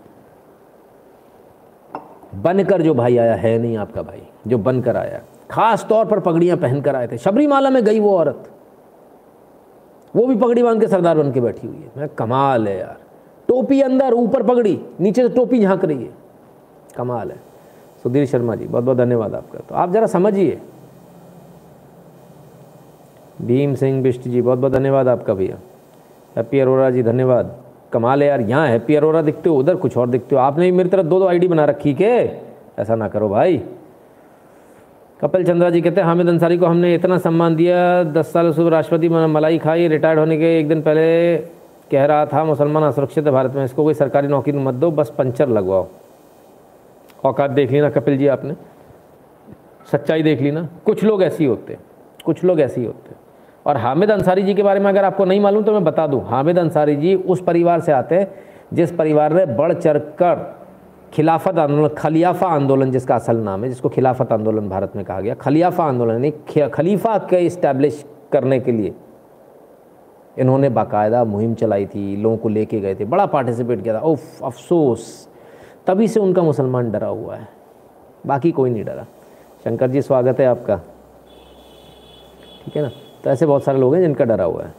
बनकर जो भाई आया है नहीं आपका भाई, जो बनकर आया खास तौर पर पगड़ियाँ पहनकर आए थे। शबरीमाला में गई वो औरत। वो भी पगड़ी बाँध के सरदार बन के बैठी हुई है। मैं, कमाल है यार। टोपी अंदर, ऊपर पगड़ी, नीचे से टोपी झाँक रही है। कमाल है। सुधीर शर्मा जी बहुत बहुत धन्यवाद आपका। तो आप ज़रा समझिए। भीम सिंह बिष्ट जी बहुत बहुत धन्यवाद आपका भैया। हैप्पी अरोरा जी, धन्यवाद। कमाल है यार, यहाँ हैप्पी अरोरा दिखते हो, उधर कुछ और दिखते हो। आपने भी मेरी तरफ़ दो दो आईडी बना रखी के ऐसा ना करो भाई। कपिल चंद्रा जी कहते हैं, हामिद अंसारी को हमने इतना सम्मान दिया, दस साल सुबह राष्ट्रपति मलाई खाई, रिटायर्ड होने के एक दिन पहले कह रहा था, मुसलमान असुरक्षित है भारत में, इसको कोई सरकारी नौकरी मत दो, बस पंचर लगवाओ। औकात देख ली ना कपिल जी आपने? सच्चाई देख ली ना? कुछ लोग ऐसे ही होते कुछ लोग ऐसे ही होते और हामिद अंसारी जी के बारे में अगर आपको नहीं मालूम तो मैं बता दूँ। हामिद अंसारी जी उस परिवार से आते हैं, जिस परिवार ने बढ़ चढ़ कर खिलाफत आंदोलन, खलियाफा आंदोलन, जिसका असल नाम है, जिसको खिलाफत आंदोलन भारत में कहा गया, खलियाफा आंदोलन, यानी खलीफा के इस्टेब्लिश करने के लिए इन्होंने बाकायदा मुहिम चलाई थी, लोगों को लेके गए थे, बड़ा पार्टिसिपेट किया था। उफ, अफसोस, तभी से उनका मुसलमान डरा हुआ है। बाकी कोई नहीं डरा। शंकर जी, स्वागत है आपका। ठीक है ना? तो ऐसे बहुत सारे लोग हैं जिनका डरा हुआ है।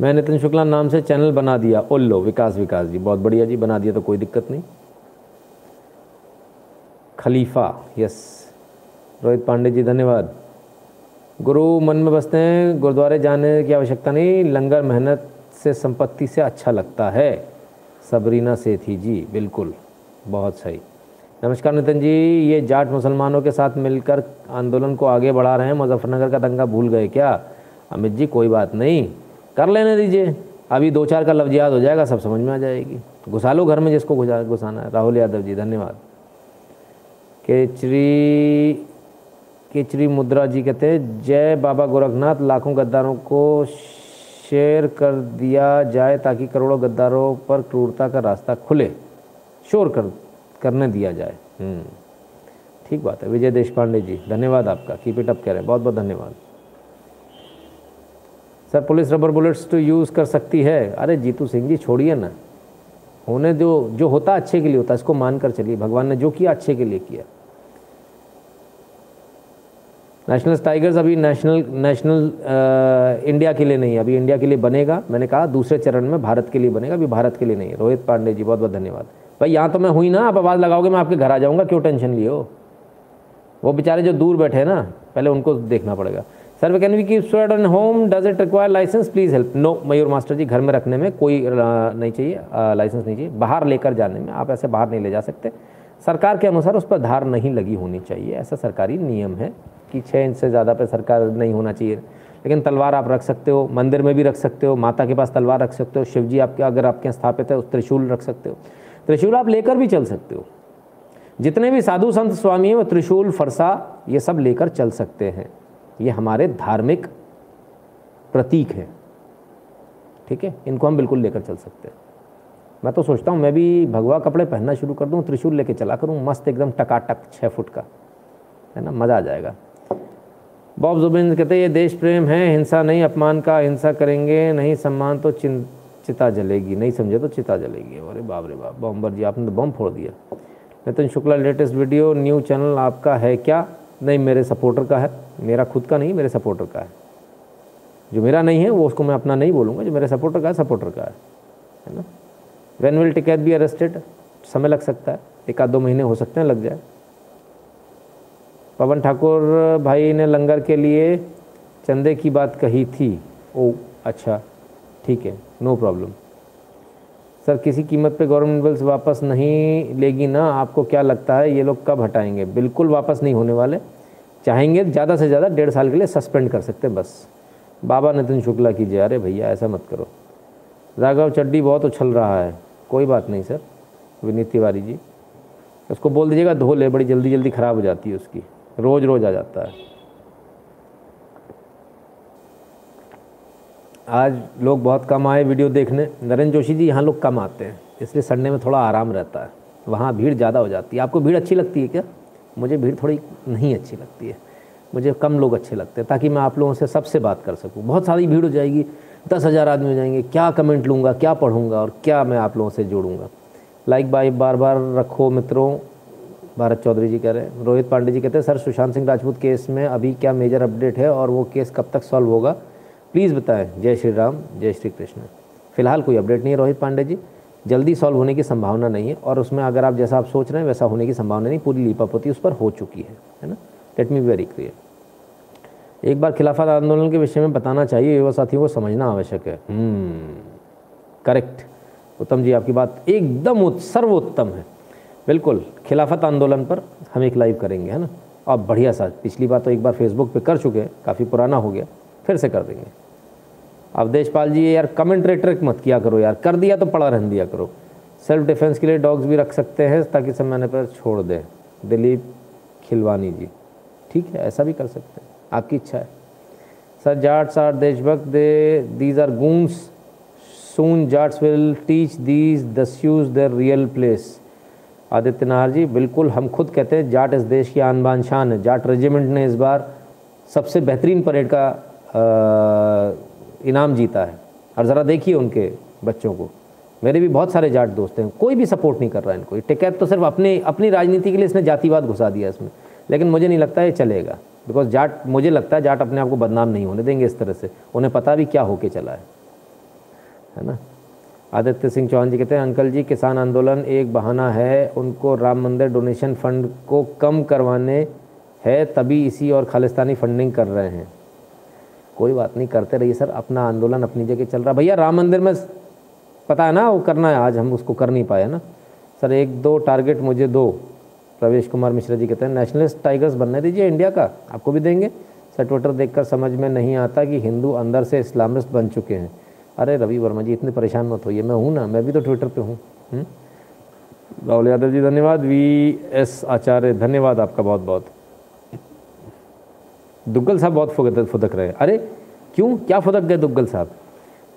मैं नितिन शुक्ला नाम से चैनल बना दिया ओल्लो विकास विकास जी, बहुत बढ़िया जी, बना दिया तो कोई दिक्कत नहीं। खलीफा, यस। रोहित पांडे जी, धन्यवाद। गुरु मन में बसते हैं, गुरुद्वारे जाने की आवश्यकता नहीं, लंगर मेहनत से, संपत्ति से अच्छा लगता है। सबरीना सेठी जी, बिल्कुल, बहुत सही। नमस्कार नितिन जी, ये जाट मुसलमानों के साथ मिलकर आंदोलन को आगे बढ़ा रहे हैं, मुजफ्फरनगर का दंगा भूल गए क्या? अमित जी, कोई बात नहीं। कर लेने दीजिए। अभी दो चार का लफ्ज याद हो जाएगा, सब समझ में आ जाएगी। घुसा लो घर में जिसको घुसा घुसाना है। राहुल यादव जी, धन्यवाद। केचरी केचरी मुद्रा जी कहते हैं, जय बाबा गोरखनाथ, लाखों गद्दारों को शेयर कर दिया जाए ताकि करोड़ों गद्दारों पर क्रूरता का रास्ता खुले। शोर कर करने दिया जाए। हम्म, ठीक बात है। विजय देश पांडे जी धन्यवाद आपका। कीप इट अप कह रहे हैं। बहुत बहुत धन्यवाद। सर पुलिस रबर बुलेट्स तो यूज़ कर सकती है। अरे जीतू सिंह जी छोड़िए ना। होने जो जो होता अच्छे के लिए होता इसको मान कर चलिए। भगवान ने जो किया अच्छे के लिए किया। नेशनल टाइगर्स अभी नेशनल नेशनल इंडिया के लिए नहीं अभी इंडिया के लिए बनेगा। मैंने कहा दूसरे चरण में भारत के लिए बनेगा। अभी भारत के लिए नहीं रोहित पांडे जी बहुत बहुत धन्यवाद। भाई, यहाँ तो मैं हुई ना, आप आवाज़ लगाओगे, मैं आपके घर आ जाऊँगा, क्यों टेंशन हो वो बेचारे जो दूर बैठे हैं ना, पहले उनको देखना पड़ेगा। Sir way can we an home does it require licence please help no Mayur master ji, घर में रखने में कोई नहीं चाहिए लाइसेंस नहीं चाहिए। बाहर लेकर जाने में आप ऐसे बाहर नहीं ले जा सकते। सरकार के अनुसार उस पर धार नहीं लगी होनी चाहिए। ऐसा सरकारी नियम है कि छः इंच से ज़्यादा पे सरकार नहीं होना चाहिए। लेकिन तलवार आप रख सकते हो, मंदिर में भी रख सकते हो, माता के पास तलवार रख सकते हो, शिव जी आपके, अगर आपके स्थापित है, उस त्रिशूल रख सकते हो। त्रिशूल आप लेकर भी चल सकते हो। जितने भी साधु संत स्वामी हैं, वो त्रिशूल, फरसा, ये सब लेकर चल सकते हैं। ये हमारे धार्मिक प्रतीक हैं। ठीक है? इनको हम बिल्कुल लेकर चल सकते हैं। मैं तो सोचता हूँ, मैं भी भगवा कपड़े पहनना शुरू कर दूँ, त्रिशूल लेके चला करूँ, मस्त एकदम टकाटक छः फुट का। है ना? मज़ा आ जाएगा। बॉब जुबिन कहते ये देश प्रेम है, हिंसा नहीं, अपमान का हिंसा करेंगे, नहीं, सम्मान तो चिं चिता जलेगी, नहीं समझे तो चिता जलेगी। अरे बाप रे बाप, बॉम्बर जी, आपने तो बम फोड़ दिया। Nitin Shukla, latest video, new channel आपका है क्या? नहीं, मेरे सपोर्टर का है। मेरा खुद का नहीं, मेरे सपोर्टर का है। जो मेरा नहीं है, वो उसको मैं अपना नहीं बोलूँगा। जो मेरे सपोर्टर का है, सपोर्टर का है। है ना? When will Tikait be arrested समय लग सकता है। एक आध दो महीने हो सकते हैं, लग जाए। पवन ठाकुर भाई ने लंगर के लिए चंदे की बात कही थी। ओ अच्छा। ठीक है नो प्रॉब्लम सर किसी कीमत पे गवर्नमेंट बिल्स वापस नहीं लेगी ना, आपको क्या लगता है ये लोग कब हटाएँगे? बिल्कुल वापस नहीं होने वाले। चाहेंगे ज़्यादा से ज़्यादा डेढ़ साल के लिए सस्पेंड कर सकते बस। बाबा नितिन शुक्ला कीजिए अरे भैया, ऐसा मत करो। राघव चड्डी बहुत उछल रहा है। कोई बात नहीं सर विनीत तिवारी जी, उसको बोल दीजिएगा धो ले, बड़ी जल्दी जल्दी ख़राब हो जाती है उसकी। रोज़ रोज़ आ जाता है। आज लोग बहुत कम आए वीडियो देखने। नरेंद्र जोशी जी, यहाँ लोग कम आते हैं, इसलिए संडे में थोड़ा आराम रहता है। वहाँ भीड़ ज़्यादा हो जाती है। आपको भीड़ अच्छी लगती है क्या? मुझे भीड़ थोड़ी नहीं अच्छी लगती है। मुझे कम लोग अच्छे लगते हैं, ताकि मैं आप लोगों से सबसे बात कर सकूँ। बहुत सारी भीड़ हो जाएगी, दस हज़ार आदमी हो जाएँगे, क्या कमेंट लूँगा, क्या पढ़ूँगा, और क्या मैं आप लोगों से जोड़ूँगा। लाइक बाई बार बार रखो मित्रों, भारत चौधरी जी कह रहे हैं। रोहित पांडे जी कहते हैं, सर, सुशांत सिंह राजपूत केस में अभी क्या मेजर अपडेट है और वो केस कब तक सॉल्व होगा? प्लीज़ बताएँ। जय श्री राम जय श्री कृष्ण। फ़िलहाल कोई अपडेट नहीं है रोहित पांडे जी। जल्दी सॉल्व होने की संभावना नहीं है और उसमें अगर आप जैसा आप सोच रहे हैं वैसा होने की संभावना नहीं पूरी लीपापोती उस पर हो चुकी है है ना? लेट मी वेरी क्लियर एक बार खिलाफत आंदोलन के विषय में बताना चाहिए युवा साथियों को समझना आवश्यक है। करेक्ट हम्म, उत्तम जी आपकी बात एकदम सर्वोत्तम है। बिल्कुल खिलाफत आंदोलन पर हम एक लाइव करेंगे है ना? और बढ़िया सा पिछली बात तो एक बार फेसबुक पे कर चुके हैं काफ़ी पुराना हो गया। फिर से कर देंगे। अब देशपाल जी, यार कमेंट्रेटर मत किया करो यार। कर दिया तो पड़ा रहन दिया करो। सेल्फ डिफेंस के लिए डॉग्स भी रख सकते हैं ताकि सब मैंने पर छोड़ दें। दिलीप खिलवानी जी, ठीक है, ऐसा भी कर सकते हैं। आपकी इच्छा है। सर जाट्स आर देशभक्त, they these are goons soon Jats will teach these Dasyus their real place Aditya Nahar ji, बिल्कुल, हम खुद कहते हैं जाट इस देश की आन बान शान है। जाट रेजिमेंट ने इस बार सबसे बेहतरीन परेड का इनाम जीता है। और ज़रा देखिए उनके बच्चों को। मेरे भी बहुत सारे जाट दोस्त हैं। कोई भी सपोर्ट नहीं कर रहा है इनको। टिकैत तो सिर्फ़ अपने, अपनी राजनीति के लिए इसने जातिवाद घुसा दिया इसमें। लेकिन मुझे नहीं लगता ये चलेगा। बिकॉज़ जाट, मुझे लगता है जाट अपने आप को बदनाम नहीं होने देंगे इस तरह से। उन्हें पता भी क्या होके चला है। है ना? आदित्य सिंह चौहान जी कहते हैं, अंकल जी, किसान आंदोलन एक बहाना है। उनको राम मंदिर डोनेशन फंड को कम करवाने है, तभी इसी और खालिस्तानी फंडिंग कर रहे हैं। कोई बात नहीं, करते रहिए सर, अपना आंदोलन, अपनी जगह चल रहा। भैया, राम मंदिर में पता है ना, वो करना है, आज हम उसको कर नहीं पाए ना। सर, एक दो टारगेट मुझे दो। प्रवेश कुमार मिश्रा जी कहते हैं नेशनलिस्ट टाइगर्स बनने दीजिए इंडिया का, आपको भी देंगे। सर ट्विटर देखकर समझ में नहीं आता कि हिंदू अंदर से इस्लामिस्ट बन चुके हैं। अरे, रवि वर्मा जी, इतने परेशान मत होइए, मैं हूँ ना, मैं भी तो ट्विटर पे हूँ? राहुल यादव जी, धन्यवाद। वी एस आचार्य, धन्यवाद आपका बहुत बहुत दुग्गल साहब बहुत फुदक फुदक रहे अरे, क्यों? क्या फुदक गए दुग्गल साहब?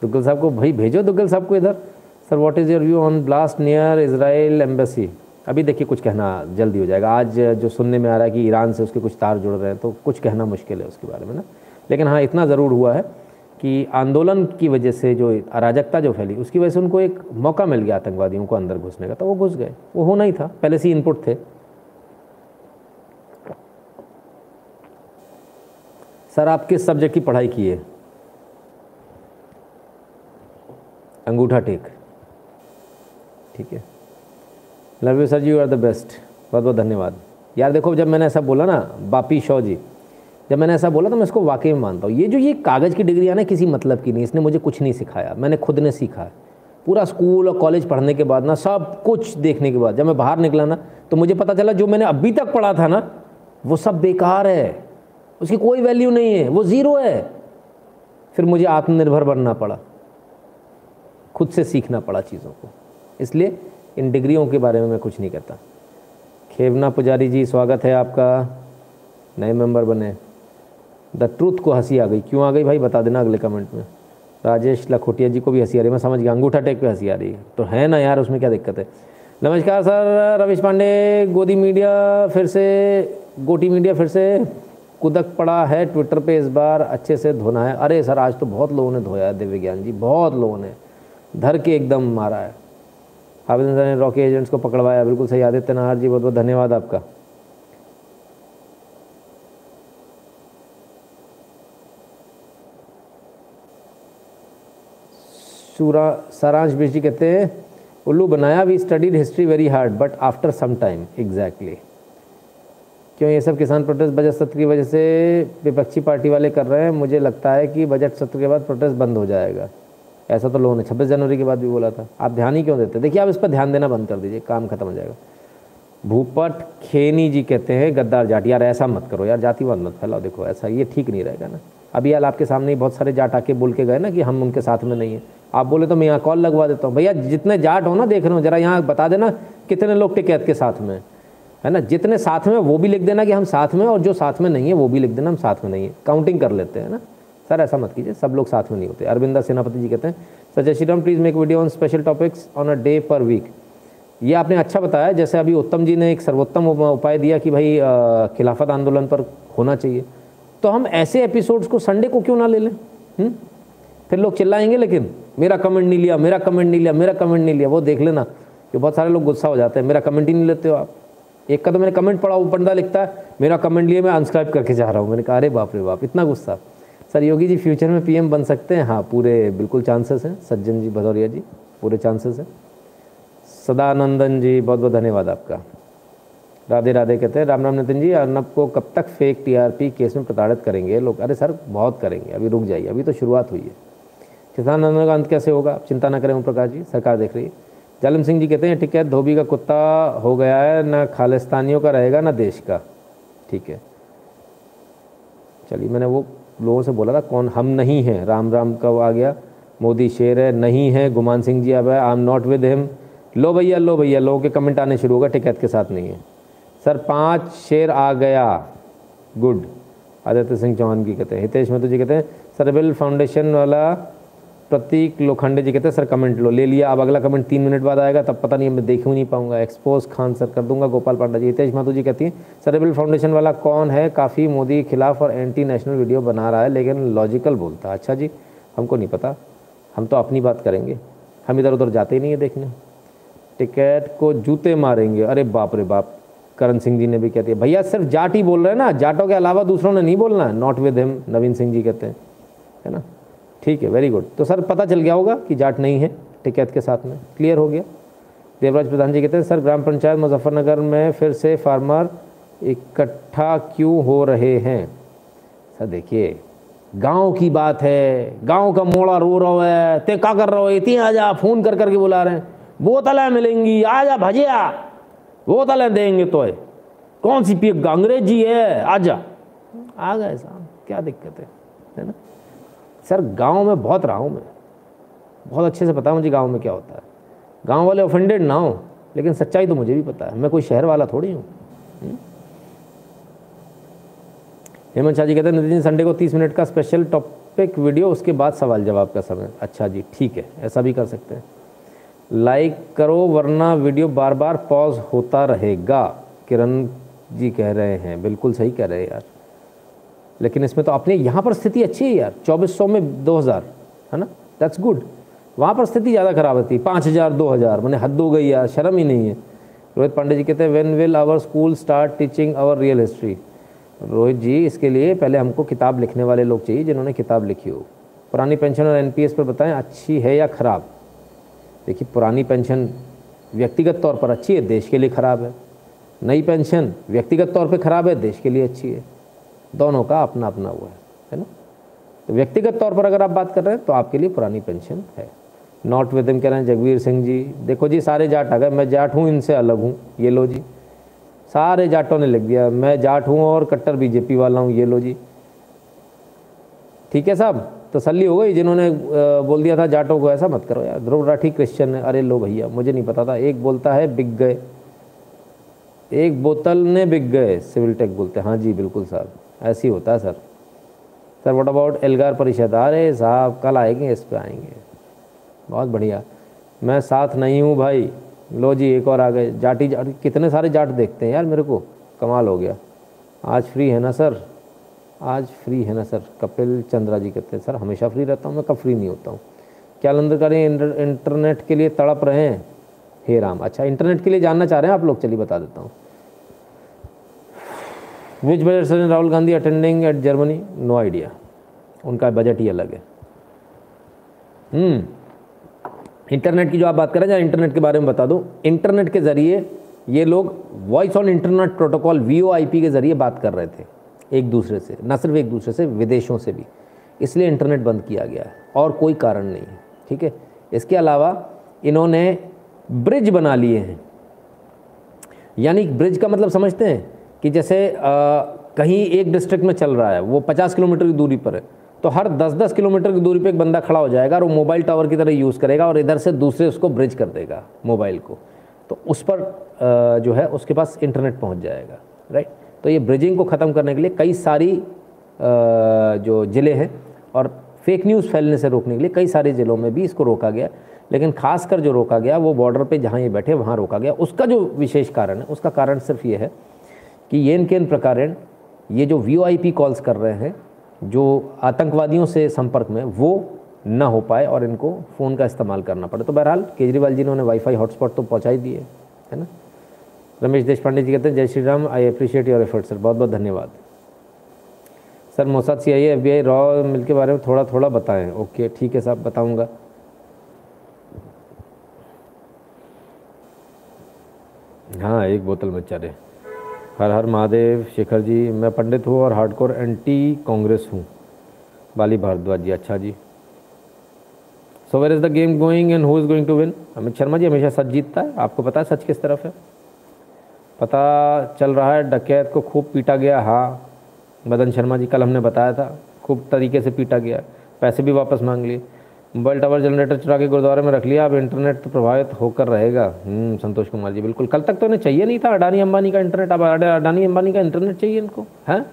दुग्गल साहब को, भाई, भेजो दुग्गल साहब को इधर। Sir what is your view on blast near Israel embassy अभी देखिए कुछ कहना जल्दी हो जाएगा। आज जो सुनने में आ रहा है कि ईरान से उसके कुछ तार जुड़ रहे हैं तो कुछ कहना मुश्किल है उसके बारे में ना। लेकिन हाँ इतना ज़रूर हुआ है कि आंदोलन की वजह से जो अराजकता जो फैली, उसकी वजह से उनको एक मौका मिल गया आतंकवादियों को अंदर घुसने का तो वो घुस गए। वो होना ही था। पहले से इनपुट थे। सर, आप किस सब्जेक्ट की पढ़ाई की है? अंगूठा टेक। ठीक है। Love you sir ji you are the best. बहुत बहुत धन्यवाद। यार देखो, जब मैंने ऐसा बोला ना, बापी शो जी, जब मैंने ऐसा बोला तो मैं इसको वाकई में मानता हूँ। ये जो ये कागज़ की डिग्री है ना किसी मतलब की नहीं, इसने मुझे कुछ नहीं सिखाया। मैंने खुद ने सीखा। है पूरा स्कूल और कॉलेज पढ़ने के बाद ना, सब कुछ देखने के बाद, जब मैं बाहर निकला ना तो मुझे पता चला, जो मैंने अभी तक पढ़ा था ना, वो सब बेकार है। उसकी कोई वैल्यू नहीं है, वो ज़ीरो है। फिर मुझे आत्मनिर्भर बनना पड़ा। खुद से सीखना पड़ा चीज़ों को। इसलिए इन डिग्रियों के बारे में मैं कुछ नहीं कहता। खेवना पुजारी जी, स्वागत है आपका। नए मेंबर बने। द ट्रूथ को हँसी आ गई। क्यों आ गई भाई? बता देना अगले कमेंट में। राजेश लखोटिया जी को भी हँसी आ रही मैं समझ गया, अंगूठा टेक पे हँसी आ रही है। तो है ना यार, उसमें क्या दिक्कत है? नमस्कार सर, रविश पांडे, गोदी मीडिया, फिर से, गोटी मीडिया, फिर से। कुदक पड़ा है ट्विटर पे इस बार, अच्छे से धोना है। अरे सर, आज तो बहुत लोगों ने धोया है, दिव्य ज्ञान जी, बहुत लोगों ने। धर के एकदम मारा है। हाफिज सर ने रॉकी एजेंट्स को पकड़वाया, बिल्कुल सही। आदित्य नाहर जी बहुत बहुत धन्यवाद आपका। सूरा, सारांश बिश जी कहते हैं, उल्लू बनाया we studied history very hard but after some time exactly क्यों ये सब किसान प्रोटेस्ट बजट सत्र की वजह से विपक्षी पार्टी वाले कर रहे हैं? मुझे लगता है कि बजट सत्र के बाद प्रोटेस्ट बंद हो जाएगा। ऐसा तो लोगों ने छब्बीस जनवरी के बाद भी बोला था। आप ध्यान ही क्यों देते? देखिए, आप इस पर ध्यान देना बंद कर दीजिए, काम खत्म हो जाएगा। भूपट खेनी जी कहते हैं, गद्दार जाट। यार, ऐसा मत करो, यार, जातिवाद मत फैलाओ। देखो, ऐसा ये ठीक नहीं रहेगा ना। अभी यार आपके सामने ही बहुत सारे जाट आके बोल के गए ना कि हम उनके साथ में नहीं है। आप बोले तो मैं यहाँ कॉल लगवा देता हूँ। भैया, जितने जाट हो ना, देख रहे हो, जरा यहाँ बता देना कितने लोग टिकैत के साथ में है ना? जितने साथ में वो भी लिख देना कि हम साथ में और जो साथ में नहीं है, वो भी लिख देना, हम साथ में नहीं है। काउंटिंग कर लेते हैं ना? सर, ऐसा मत कीजिए, सब लोग साथ में नहीं होते। अरविंदा सेनापति जी कहते हैं, सर, जय Shri Ram please make video on special topics on a day per week ये आपने अच्छा बताया, जैसे अभी उत्तम जी ने एक सर्वोत्तम उपाय दिया कि भाई खिलाफत आंदोलन पर होना चाहिए। तो हम ऐसे एपिसोड्स को संडे को क्यों ना ले लें? फिर लोग चिल्लाएँगे, लेकिन मेरा कमेंट नहीं लिया, मेरा कमेंट नहीं लिया, मेरा कमेंट नहीं लिया। वो देख लेना, कि बहुत सारे लोग गुस्सा हो जाते हैं, मेरा कमेंट ही नहीं लेते हो आप। एक का तो मैंने कमेंट पढ़ा, वो बंदा लिखता है, मेरा कमेंट लिए मैं अनस्क्राइब करके जा रहा हूँ। मैंने कहा, अरे बाप रे बाप, इतना गुस्सा। सर, योगी जी फ्यूचर में पीएम बन सकते हैं? हाँ पूरे बिल्कुल चांसेस हैं। सज्जन जी, भदौरिया जी, पूरे चांसेस हैं। सदानंदन जी, बहुत बहुत धन्यवाद आपका। राधे राधे कहते हैं, राम राम नितिन जी, अर्नब को कब तक फेक टीआरपी केस में प्रताड़ित करेंगे? लोग, अरे सर, बहुत करेंगे, अभी रुक जाइए, अभी तो शुरुआत हुई है। किसान आंदोलन का अंत कैसे होगा? आप चिंता ना करें ओम प्रकाश जी, सरकार देख रही है। जालम सिंह जी कहते हैं टिकैत धोबी का कुत्ता हो गया है, ना खालिस्तानियों का रहेगा, ना देश का। ठीक है। चलिए, मैंने वो लोगों से बोला था, कौन? हम नहीं हैं। राम राम कब आ गया? मोदी शेर है, नहीं है। गुमान सिंह जी अब है I am not with him लो भैया लो भैया, लोगों के कमेंट आने शुरू होगा, टिकैत के साथ नहीं है। सर, पाँच शेर आ गया। गुड। आदित्य सिंह चौहान की कहते हैं, हितेश महतो जी कहते हैं सरबिल फाउंडेशन वाला प्रतीक लोखंडे जी कहते हैं, सर कमेंट लो, ले लिया, अब अगला कमेंट तीन मिनट बाद आएगा, तब पता नहीं मैं देख ही नहीं पाऊँगा। एक्सपोज खान सर कर दूँगा, गोपाल पांडा जी, हितेश महतो जी कहती हैं सरबिल फाउंडेशन वाला कौन है? काफ़ी मोदी के खिलाफ और एंटी नेशनल वीडियो बना रहा है, लेकिन लॉजिकल बोलता है। अच्छा जी, हमको नहीं पता, हम तो अपनी बात करेंगे। हम इधर उधर जाते ही नहीं है देखने। टिकट को जूते मारेंगे। अरे बाप रे बाप, करण सिंह जी ने भी कहती है, भैया, सिर्फ़ जाट ही बोल रहे हैं ना, जाटों के अलावा दूसरों ने नहीं बोलना है। Not with him Navin Singh ji कहते हैं, है ना? ठीक है वेरी गुड तो सर, पता चल गया होगा कि जाट नहीं है, टिकैत के साथ में। क्लियर हो गया? देवराज प्रधान जी कहते हैं, सर, ग्राम पंचायत मुजफ्फरनगर में फिर से फार्मर इकट्ठा क्यों हो रहे हैं? सर, देखिए, गाँव की बात है, गाँव का मोड़ा रो रहा है, ते क्या कर रहा हो? इतनी आ जा फ़ोन कर करके बुला रहे हैं। बोतलें मिलेंगी आ जा भजिया, बोतलें देंगे तो है। कौन सी पी अंग्रेज़ी है? आ जा आ गए साहब, क्या दिक्कत है? सर, गाँव में बहुत रहा हूँ मैं। बहुत अच्छे से पता है मुझे गाँव में क्या होता है। गाँव वाले ऑफेंडेड ना हो, लेकिन सच्चाई तो मुझे भी पता है। मैं कोई शहर वाला थोड़ी हूँ। हम्म? हेमंत शाह जी कहते हैं, नितिन जी संडे को तीस मिनट का स्पेशल टॉपिक वीडियो उसके बाद सवाल जवाब का समय। अच्छा जी, ठीक है, ऐसा भी कर सकते हैं। लाइक करो, वरना वीडियो बार बार पॉज होता रहेगा। किरण जी कह रहे हैं, बिल्कुल सही कह रहे हैं यार। लेकिन इसमें तो अपने यहाँ पर स्थिति अच्छी है यार, चौबीस सौ में दो हज़ार, है ना? दैट्स गुड वहाँ पर स्थिति ज़्यादा खराब होती है पाँच हज़ार, दो हज़ार, मैंने हद हो गई यार, शर्म ही नहीं है। रोहित पांडे जी कहते हैं when will our school start teaching our real history Rohit ji, इसके लिए पहले हमको किताब लिखने वाले लोग चाहिए जिन्होंने किताब लिखी हो। पुरानी पेंशन और एनपीएस पर बताएँ, अच्छी है या ख़राब? देखिए, पुरानी पेंशन व्यक्तिगत तौर पर अच्छी है, देश के लिए ख़राब है। नई पेंशन व्यक्तिगत तौर पर ख़राब है, देश के लिए अच्छी है। दोनों का अपना अपना हुआ है है ना? तो व्यक्तिगत तौर पर अगर आप बात कर रहे हैं तो आपके लिए पुरानी पेंशन है। नॉट विद कह रहे हैं, जगवीर सिंह जी, देखो जी, सारे जाट आ गए, मैं जाट हूँ, इनसे अलग हूँ, ये लो जी। सारे जाटों ने लिख दिया, मैं जाट हूँ और कट्टर बीजेपी वाला हूँ, ये लो जी। ठीक है साहब तसली हो गई जिन्होंने बोल दिया था, जाटों को ऐसा मत करो यार, ध्रुव राठी क्रिश्चियन है, अरे लो भैया, मुझे नहीं पता था, एक बोलता है, बिक गए। एक बोतल ने बिक गए, सिविल टेक बोलते हैं। हाँ जी, बिल्कुल साहब। ऐसे होता है sir. Sir what about Elgar Parishad अरे साहब कल आएँगे इस पर आएँगे। बहुत बढ़िया। मैं साथ नहीं हूँ भाई। लो जी एक और आ गए। जाटी जाट कितने सारे जाट देखते हैं यार मेरे को। कमाल हो गया। आज फ्री है ना सर? आज फ्री है ना सर? कपिल चंद्रा जी कहते हैं सर हमेशा फ्री रहता हूँ मैं कब फ्री नहीं होता हूँ? क्या लंदर करें इंटर, इंटरनेट के लिए तड़प रहे हैं? हे राम। अच्छा इंटरनेट के लिए जानना चाह रहे हैं आप लोग? चलिए बता देता हूँ। Which budget sir Rahul Gandhi attending at Germany no idea उनका बजट ही अलग है। हम्म। इंटरनेट की जो आप बात करें जहाँ इंटरनेट के बारे में बता दूँ। इंटरनेट के ज़रिए ये लोग voice on internet protocol VoIP के ज़रिए बात कर रहे थे, एक दूसरे से, न सिर्फ़ एक दूसरे से, विदेशों से भी। इसलिए इंटरनेट बंद किया गया है, और कोई कारण नहीं है, ठीक है? इसके अलावा इन्होंने ब्रिज बना लिए हैं। यानी ब्रिज का मतलब समझते हैं? कि जैसे आ, कहीं एक डिस्ट्रिक्ट में चल रहा है वो पचास किलोमीटर की दूरी पर है तो हर दस दस किलोमीटर की दूरी पे एक बंदा खड़ा हो जाएगा और वो मोबाइल टावर की तरह यूज़ करेगा और इधर से दूसरे उसको ब्रिज कर देगा मोबाइल को। तो उस पर जो है उसके पास इंटरनेट पहुँच जाएगा राइट तो ये ब्रिजिंग को ख़त्म करने के लिए कई सारी जो ज़िले हैं और फेक न्यूज़ फैलने से रोकने के लिए कई सारे ज़िलों में भी इसको रोका गया लेकिन खासकर जो रोका गया वो बॉर्डर पे जहाँ ये बैठे वहाँ रोका गया। उसका जो विशेष कारण है उसका कारण सिर्फ़ ये है कि ये इनके इन प्रकार ये जो वीओआईपी कॉल्स कर रहे हैं, जो आतंकवादियों से संपर्क में, वो ना हो पाए और इनको फ़ोन का इस्तेमाल करना पड़े। तो बहरहाल, केजरीवाल जी ने उन्हें वाईफाई हॉटस्पॉट तो पहुँचा ही दिए है ना? रमेश देश पांडे जी कहते हैं, जय Shri Ram I appreciate your effort sir बहुत बहुत धन्यवाद। Sir, Mossad C I F B I raw मिल के बारे में थोड़ा थोड़ा बताएँ। ओके ठीक है साहब, बताऊँगा। हाँ एक बोतल में चले हर हर महादेव, शेखर जी, मैं पंडित हूँ और हार्डकोर एंटी कांग्रेस हूँ। बाली भारद्वाज जी अच्छा जी। So where is the game going and who is going to win Amit Sharma ji, हमेशा सच जीतता है। आपको पता है सच किस तरफ़ है? पता चल रहा है, डकैत को खूब पीटा गया। हाँ मदन शर्मा जी, कल हमने बताया था, खूब तरीके से पीटा गया। पैसे भी वापस मांग लिए। मोबाइल टावर जनरेटर चुरा के गुरुद्वारे में रख लिया अब इंटरनेट तो प्रभावित होकर रहेगा। हम्म, संतोष कुमार जी बिल्कुल। कल तक तो इन्हें चाहिए नहीं था अडानी अंबानी का इंटरनेट अब अडानी अंबानी का इंटरनेट चाहिए इनको हैं?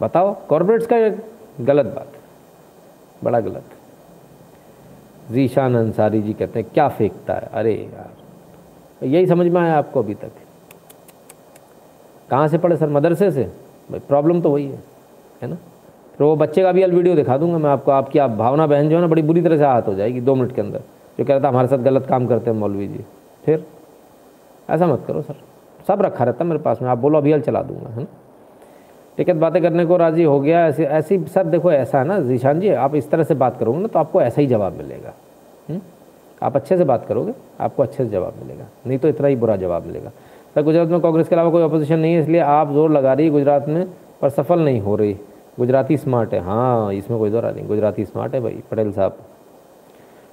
बताओ कॉरपोरेट्स का गलत बात बड़ा गलत। जीशान अंसारी जी कहते हैं क्या फेंकता है? अरे यार यही समझ में आया आपको अभी तक। कहाँ से पढ़े सर? मदरसे से? भाई प्रॉब्लम तो वही है है ना? फिर वो बच्चे का भी अल वीडियो दिखा दूँगा मैं आपको। आपकी आप भावना बहन जो है ना, बड़ी बुरी तरह से आहत हो जाएगी दो मिनट के अंदर। जो कह रहा था, हमारे साथ गलत काम करते हैं मौलवी जी। फिर, ऐसा मत करो सर। सब रखा रहता है मेरे पास में। आप बोलो, अभी हल चला दूँगा, है ना? टिकट बातें करने को राज़ी हो गया। ऐसे, ऐसी सर देखो, ऐसा है ना, जीशान जी, आप इस तरह से बात करोगे ना तो आपको ऐसा ही जवाब मिलेगा? आप अच्छे से बात करोगे, आपको अच्छे से जवाब मिलेगा। नहीं तो इतना ही बुरा जवाब मिलेगा। सर, गुजरात में कांग्रेस के अलावा कोई अपोजिशन नहीं है, इसलिए आप ज़ोर लगा रही है गुजरात में, पर सफल नहीं हो रही। गुजराती स्मार्ट है। हाँ इसमें कोई दौरा नहीं गुजराती स्मार्ट है भाई पटेल साहब।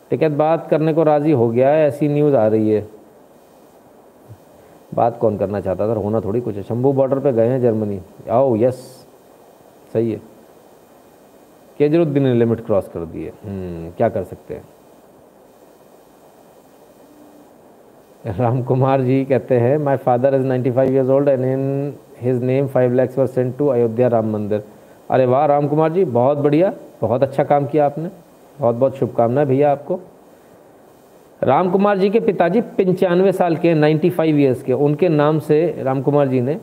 टिकट बात करने को राज़ी हो गया है ऐसी न्यूज़ आ रही है। बात कौन करना चाहता था होना थोड़ी कुछ है। शंभू बॉर्डर पे गए हैं जर्मनी आओ यस सही है। केजरुद्दीन ने लिमिट क्रॉस कर दी है। हम्म, क्या कर सकते हैं? राम कुमार जी कहते हैं my father is 95 five years old and in his name five lakhs were sent to Ayodhya Ram Mandir अरे वाह राम कुमार जी, बहुत बढ़िया, बहुत अच्छा काम किया आपने। बहुत बहुत शुभकामनाएँ भैया आपको। राम कुमार जी के पिताजी पंचानवे साल के 95 फाइव ईयर्स के, उनके नाम से राम कुमार जी ने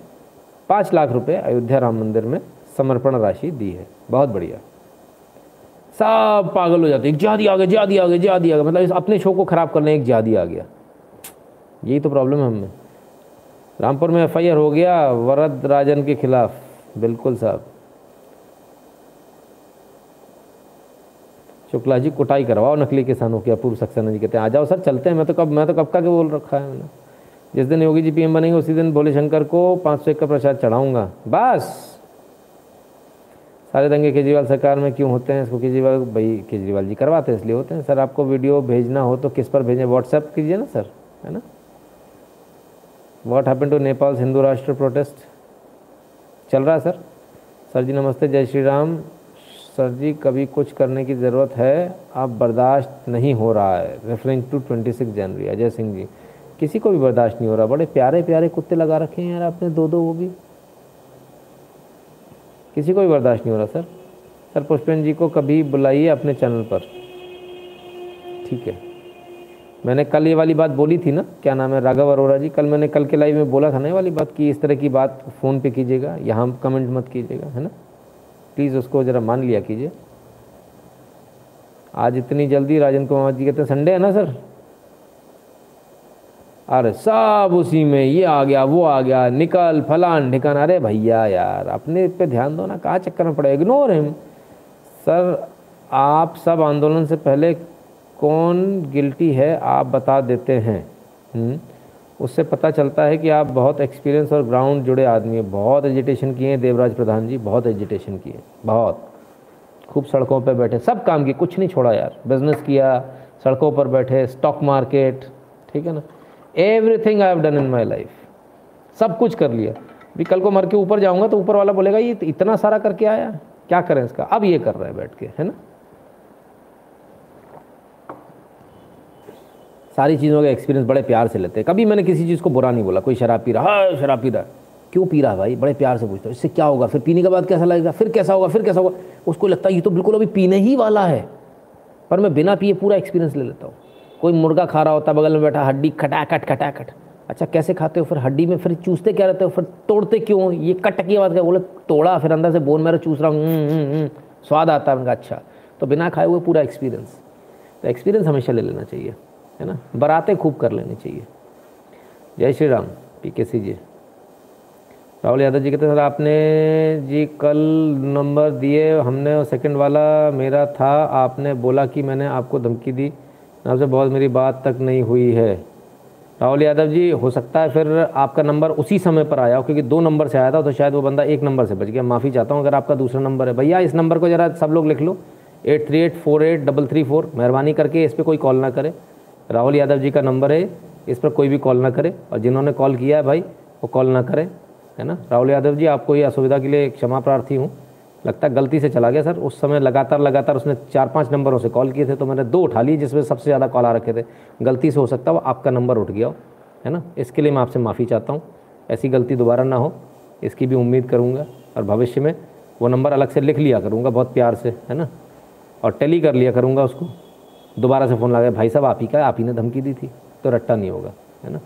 पाँच लाख रुपए अयोध्या राम मंदिर में समर्पण राशि दी है। बहुत बढ़िया। सब पागल हो जाते एक जिहादी आ गया जिहादी आ गया जिहादी आ गया मतलब अपने शो को ख़राब करने एक जिहादी आ गया। यही तो प्रॉब्लम है हमें रामपुर में एफआईआर हो गया, वरद राजन के खिलाफ। बिल्कुल साहब। शुक्ला जी, कुटाई करवाओ नकली किसानों की अपूर्व सक्सेना जी कहते हैं, आ जाओ सर, चलते हैं। मैं तो कब, मैं तो कब का के बोल रखा है मैंने। जिस दिन योगी जी पीएम बनेंगे, उसी दिन भोले शंकर को पाँच सौ एक का प्रसाद चढ़ाऊँगा। बस! सारे दंगे केजरीवाल सरकार में क्यों होते हैं? इसको केजरीवाल, भाई, केजरीवाल जी करवाते हैं, इसलिए होते हैं। सर, आपको वीडियो भेजना हो तो किस पर भेजें? व्हाट्सएप कीजिए ना, सर, है ना? What happen to Nepal Hindu Rashtra protest चल रहा है, सर? सर जी, नमस्ते, जय श्री राम। सर जी कभी कुछ करने की ज़रूरत है अब बर्दाश्त नहीं हो रहा है। Referring to twenty six January Ajay Singh ji, किसी को भी बर्दाश्त नहीं हो रहा। बड़े प्यारे प्यारे कुत्ते लगा रखे हैं यार आपने दो दो वो भी। किसी को भी बर्दाश्त नहीं हो रहा, सर। सर, पुष्पेन जी को कभी बुलाइए अपने चैनल पर। ठीक है। मैंने कल ये वाली बात बोली थी ना, क्या नाम है, राघव अरोरा जी, कल मैंने कल के लाइव में बोला था ना ये वाली बात कि इस तरह की बात फ़ोन पे कीजिएगा, यहाँ कमेंट मत कीजिएगा, है ना? प्लीज़ उसको ज़रा मान लिया कीजिए। आज इतनी जल्दी राजन कुमार जी कहते हैं, संडे है ना सर? अरे सब उसी में, ये आ गया, वो आ गया, निकल फलान ढिकान अरे भैया यार, अपने पे ध्यान दो ना कहाँ चक्कर में पड़े? इग्नोर हिम सर, आप सब आंदोलन से पहले कौन गिल्टी है, आप बता देते हैं। हम्म? उससे पता चलता है कि आप बहुत एक्सपीरियंस और ग्राउंड जुड़े आदमी हैं। बहुत एजिटेशन किए हैं देवराज प्रधान जी, बहुत एजिटेशन किए बहुत। खूब सड़कों पर बैठे सब काम किए, कुछ नहीं छोड़ा यार। बिज़नेस किया, सड़कों पर बैठे स्टॉक मार्केट ठीक है ना? Everything I have done in my life सब कुछ कर लिया। भी कल को मर के ऊपर जाऊँगा तो ऊपर वाला बोलेगा, ये इतना सारा करके आया क्या करें इसका? अब ये कर रहा है बैठ के, है ना? सारी चीज़ों का एक्सपीरियंस बड़े प्यार से लेते हैं। कभी मैंने किसी चीज़ को बुरा नहीं बोला कोई शराब पी रहा है शराब पी रहा। क्यों पी रहा भाई? बड़े प्यार से पूछता हूँ इससे क्या होगा? फिर पीने के बाद कैसा लगेगा? फिर कैसा होगा? फिर कैसा होगा? उसको लगता है ये तो बिल्कुल अभी पीने ही वाला है। पर मैं बिना पिए पूरा एक्सपीरियंस ले लेता हूँ। कोई मुर्गा खा रहा होता बगल में बैठा हड्डी खटाखट खटाखट। अच्छा कैसे खाते हो? फिर हड्डी में फिर चूसते क्या रहते हो? फिर तोड़ते क्यों? ये कट की आवाज़ क्या? बोले तोड़ा फिर अंदर से बोन मेरा चूस रहा हूँ। हम्म, हम्म, हम्म, स्वाद आता है उनका अच्छा। तो बिना खाए हुए पूरा एक्सपीरियंस तो एक्सपीरियंस हमेशा ले लेना चाहिए। है ना? बरातें खूब कर लेनी चाहिए। जय श्री राम, पी के सी जी। राहुल यादव जी कहते सर, आपने जी कल नंबर दिए, हमने सेकंड वाला मेरा था, आपने बोला कि मैंने आपको धमकी दी। आपसे बहुत मेरी बात तक नहीं हुई है। राहुल यादव जी, हो सकता है फिर आपका नंबर उसी समय पर आया हो, क्योंकि दो नंबर से आया था तो शायद वो बंदा एक नंबर से बच गया। माफ़ी चाहता हूँ, अगर आपका दूसरा नंबर है। भैया, इस नंबर को ज़रा सब लोग लिख लो। Eight three eight four eight double three four, मेहरबानी करके इस पर कोई कॉल ना करे। राहुल यादव जी का नंबर है, इस पर कोई भी कॉल ना करे और जिन्होंने कॉल किया है भाई, वो कॉल ना करें, है ना? राहुल यादव जी, आपको ये असुविधा के लिए क्षमा प्रार्थी हूँ। लगता है गलती से चला गया सर, उस समय लगातार लगातार उसने चार पाँच नंबरों से कॉल किए थे तो मैंने दो उठा लिए जिसमें सबसे ज़्यादा कॉल आ रखे थे। गलती से हो सकता है वो आपका नंबर उठ गया हो, है ना? इसके लिए मैं आपसे माफ़ी चाहता हूँ। ऐसी गलती दोबारा ना हो, इसकी भी उम्मीद करूँगा और भविष्य में वो नंबर अलग से लिख लिया करूँगा बहुत प्यार से, है ना? और टेली कर लिया करूँगा उसको। दोबारा से फ़ोन लगा भाई साहब, आप ही का, आप ही ने धमकी दी थी तो रट्टा नहीं होगा, है ना?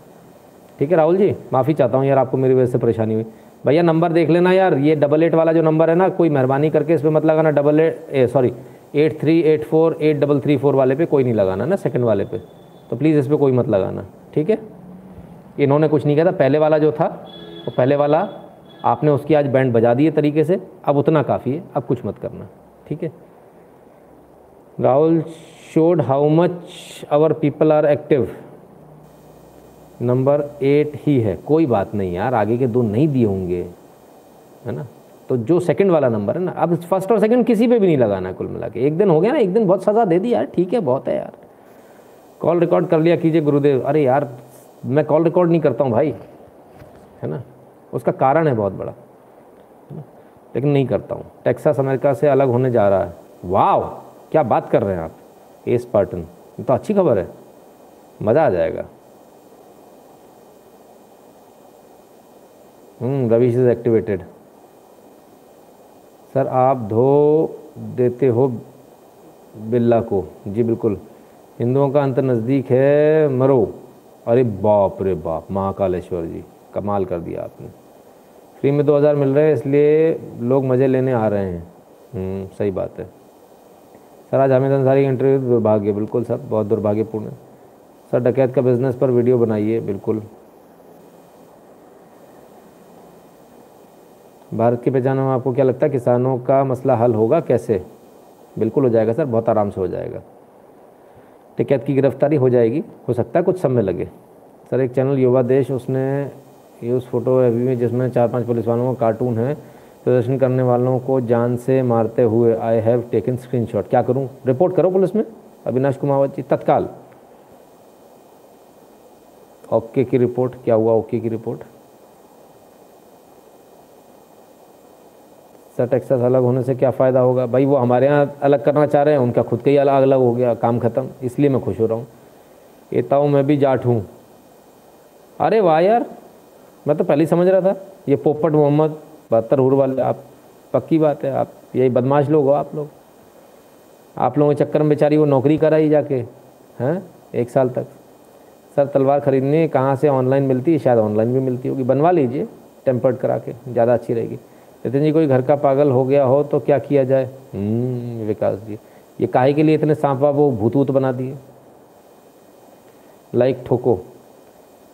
ठीक है, राहुल जी, माफ़ी चाहता हूँ यार, आपको मेरी वजह से परेशानी हुई। भैया, नंबर देख लेना यार, ये डबल एट वाला जो नंबर है ना, कोई मेहरबानी करके इस पर मत लगाना double eight sorry eight three eight four eight double three four वाले पे कोई नहीं लगाना ना सेकंड वाले पे। तो प्लीज़ इस पर कोई मत लगाना, ठीक है? इन्होंने कुछ नहीं कहा था, पहले वाला जो था, वो पहले वाला, आपने उसकी आज बैंड बजा दिए तरीके से, अब उतना काफ़ी है, अब कुछ मत करना, ठीक है? Rahul showed how much our people are active number eight ही है। कोई बात नहीं यार, आगे के दो नहीं दिए होंगे, है ना? तो जो सेकंड वाला नंबर है ना, अब फ़र्स्ट और सेकंड किसी पे भी नहीं लगाना कुल मिला के। एक दिन हो गया ना, एक दिन बहुत सज़ा दे दी यार। ठीक है, बहुत है यार। कॉल रिकॉर्ड कर लिया कीजिए गुरुदेव। अरे यार, मैं कॉल रिकॉर्ड नहीं करता हूँ भाई, है ना? उसका कारण है बहुत बड़ा लेकिन नहीं करता हूँ। टेक्सास अमेरिका से अलग होने जा रहा है। वाह क्या बात कर रहे हैं आप? एस पार्टन तो अच्छी खबर है। मज़ा आ जाएगा। रवीश इज़ एक्टिवेटेड सर आप धो देते हो बिल्ला को। जी बिल्कुल। हिंदुओं का अंतर नज़दीक है मरो। अरे बाप रे बाप महाकालेश्वर जी कमाल कर दिया आपने। फ्री में दो हज़ार मिल रहे हैं इसलिए लोग मज़े लेने आ रहे हैं। हम्म, सही बात है। सर, आज हामिद अंसारी की इंटरव्यू दुर्भाग्य, बिल्कुल सर, बहुत दुर्भाग्यपूर्ण। है सर, डकैत का बिज़नेस पर वीडियो बनाइए, बिल्कुल। भारत की पहचान में आपको क्या लगता है, किसानों का मसला हल होगा कैसे? बिल्कुल हो जाएगा सर, बहुत आराम से हो जाएगा। टिकैत की गिरफ्तारी हो जाएगी, हो सकता है कुछ समय लगे। सर, एक चैनल युवा देश, उसने ये उस फ़ोटो अभी में जिसमें चार पाँच पुलिस वालों का कार्टून है प्रदर्शन करने वालों को जान से मारते हुए आई हैव टेकन स्क्रीनशॉट क्या करूँ? रिपोर्ट करो पुलिस में। अविनाश कुमावत जी तत्काल। ओके की रिपोर्ट क्या हुआ ओके की रिपोर्ट सर टेक्सास अलग होने से क्या फ़ायदा होगा? भाई, वो हमारे यहाँ अलग करना चाह रहे हैं। उनका खुद का ही अलग अलग हो गया, काम ख़त्म। इसलिए मैं खुश हो रहा हूँ। ये ताऊ मैं भी जाट हूँ। अरे वाह यार! मैं तो पहले ही समझ रहा था। ये पोपट मोहम्मद बहत्तर हुर वाले आप पक्की बात है आप यही बदमाश लोग हो आप लोग। आप लोगों के चक्कर में बेचारी वो नौकरी कराई जाके हैं एक साल तक। सर तलवार ख़रीदनी कहाँ से ऑनलाइन मिलती है? शायद ऑनलाइन भी मिलती होगी। बनवा लीजिए टेम्पर्ड करा के ज़्यादा अच्छी रहेगी। नितिन जी कोई घर का पागल हो गया हो तो क्या किया जाए? हम्म, विकास जी ये काहे के लिए इतने सांप वो भूत वूत बना दिए? लाइक ठोको।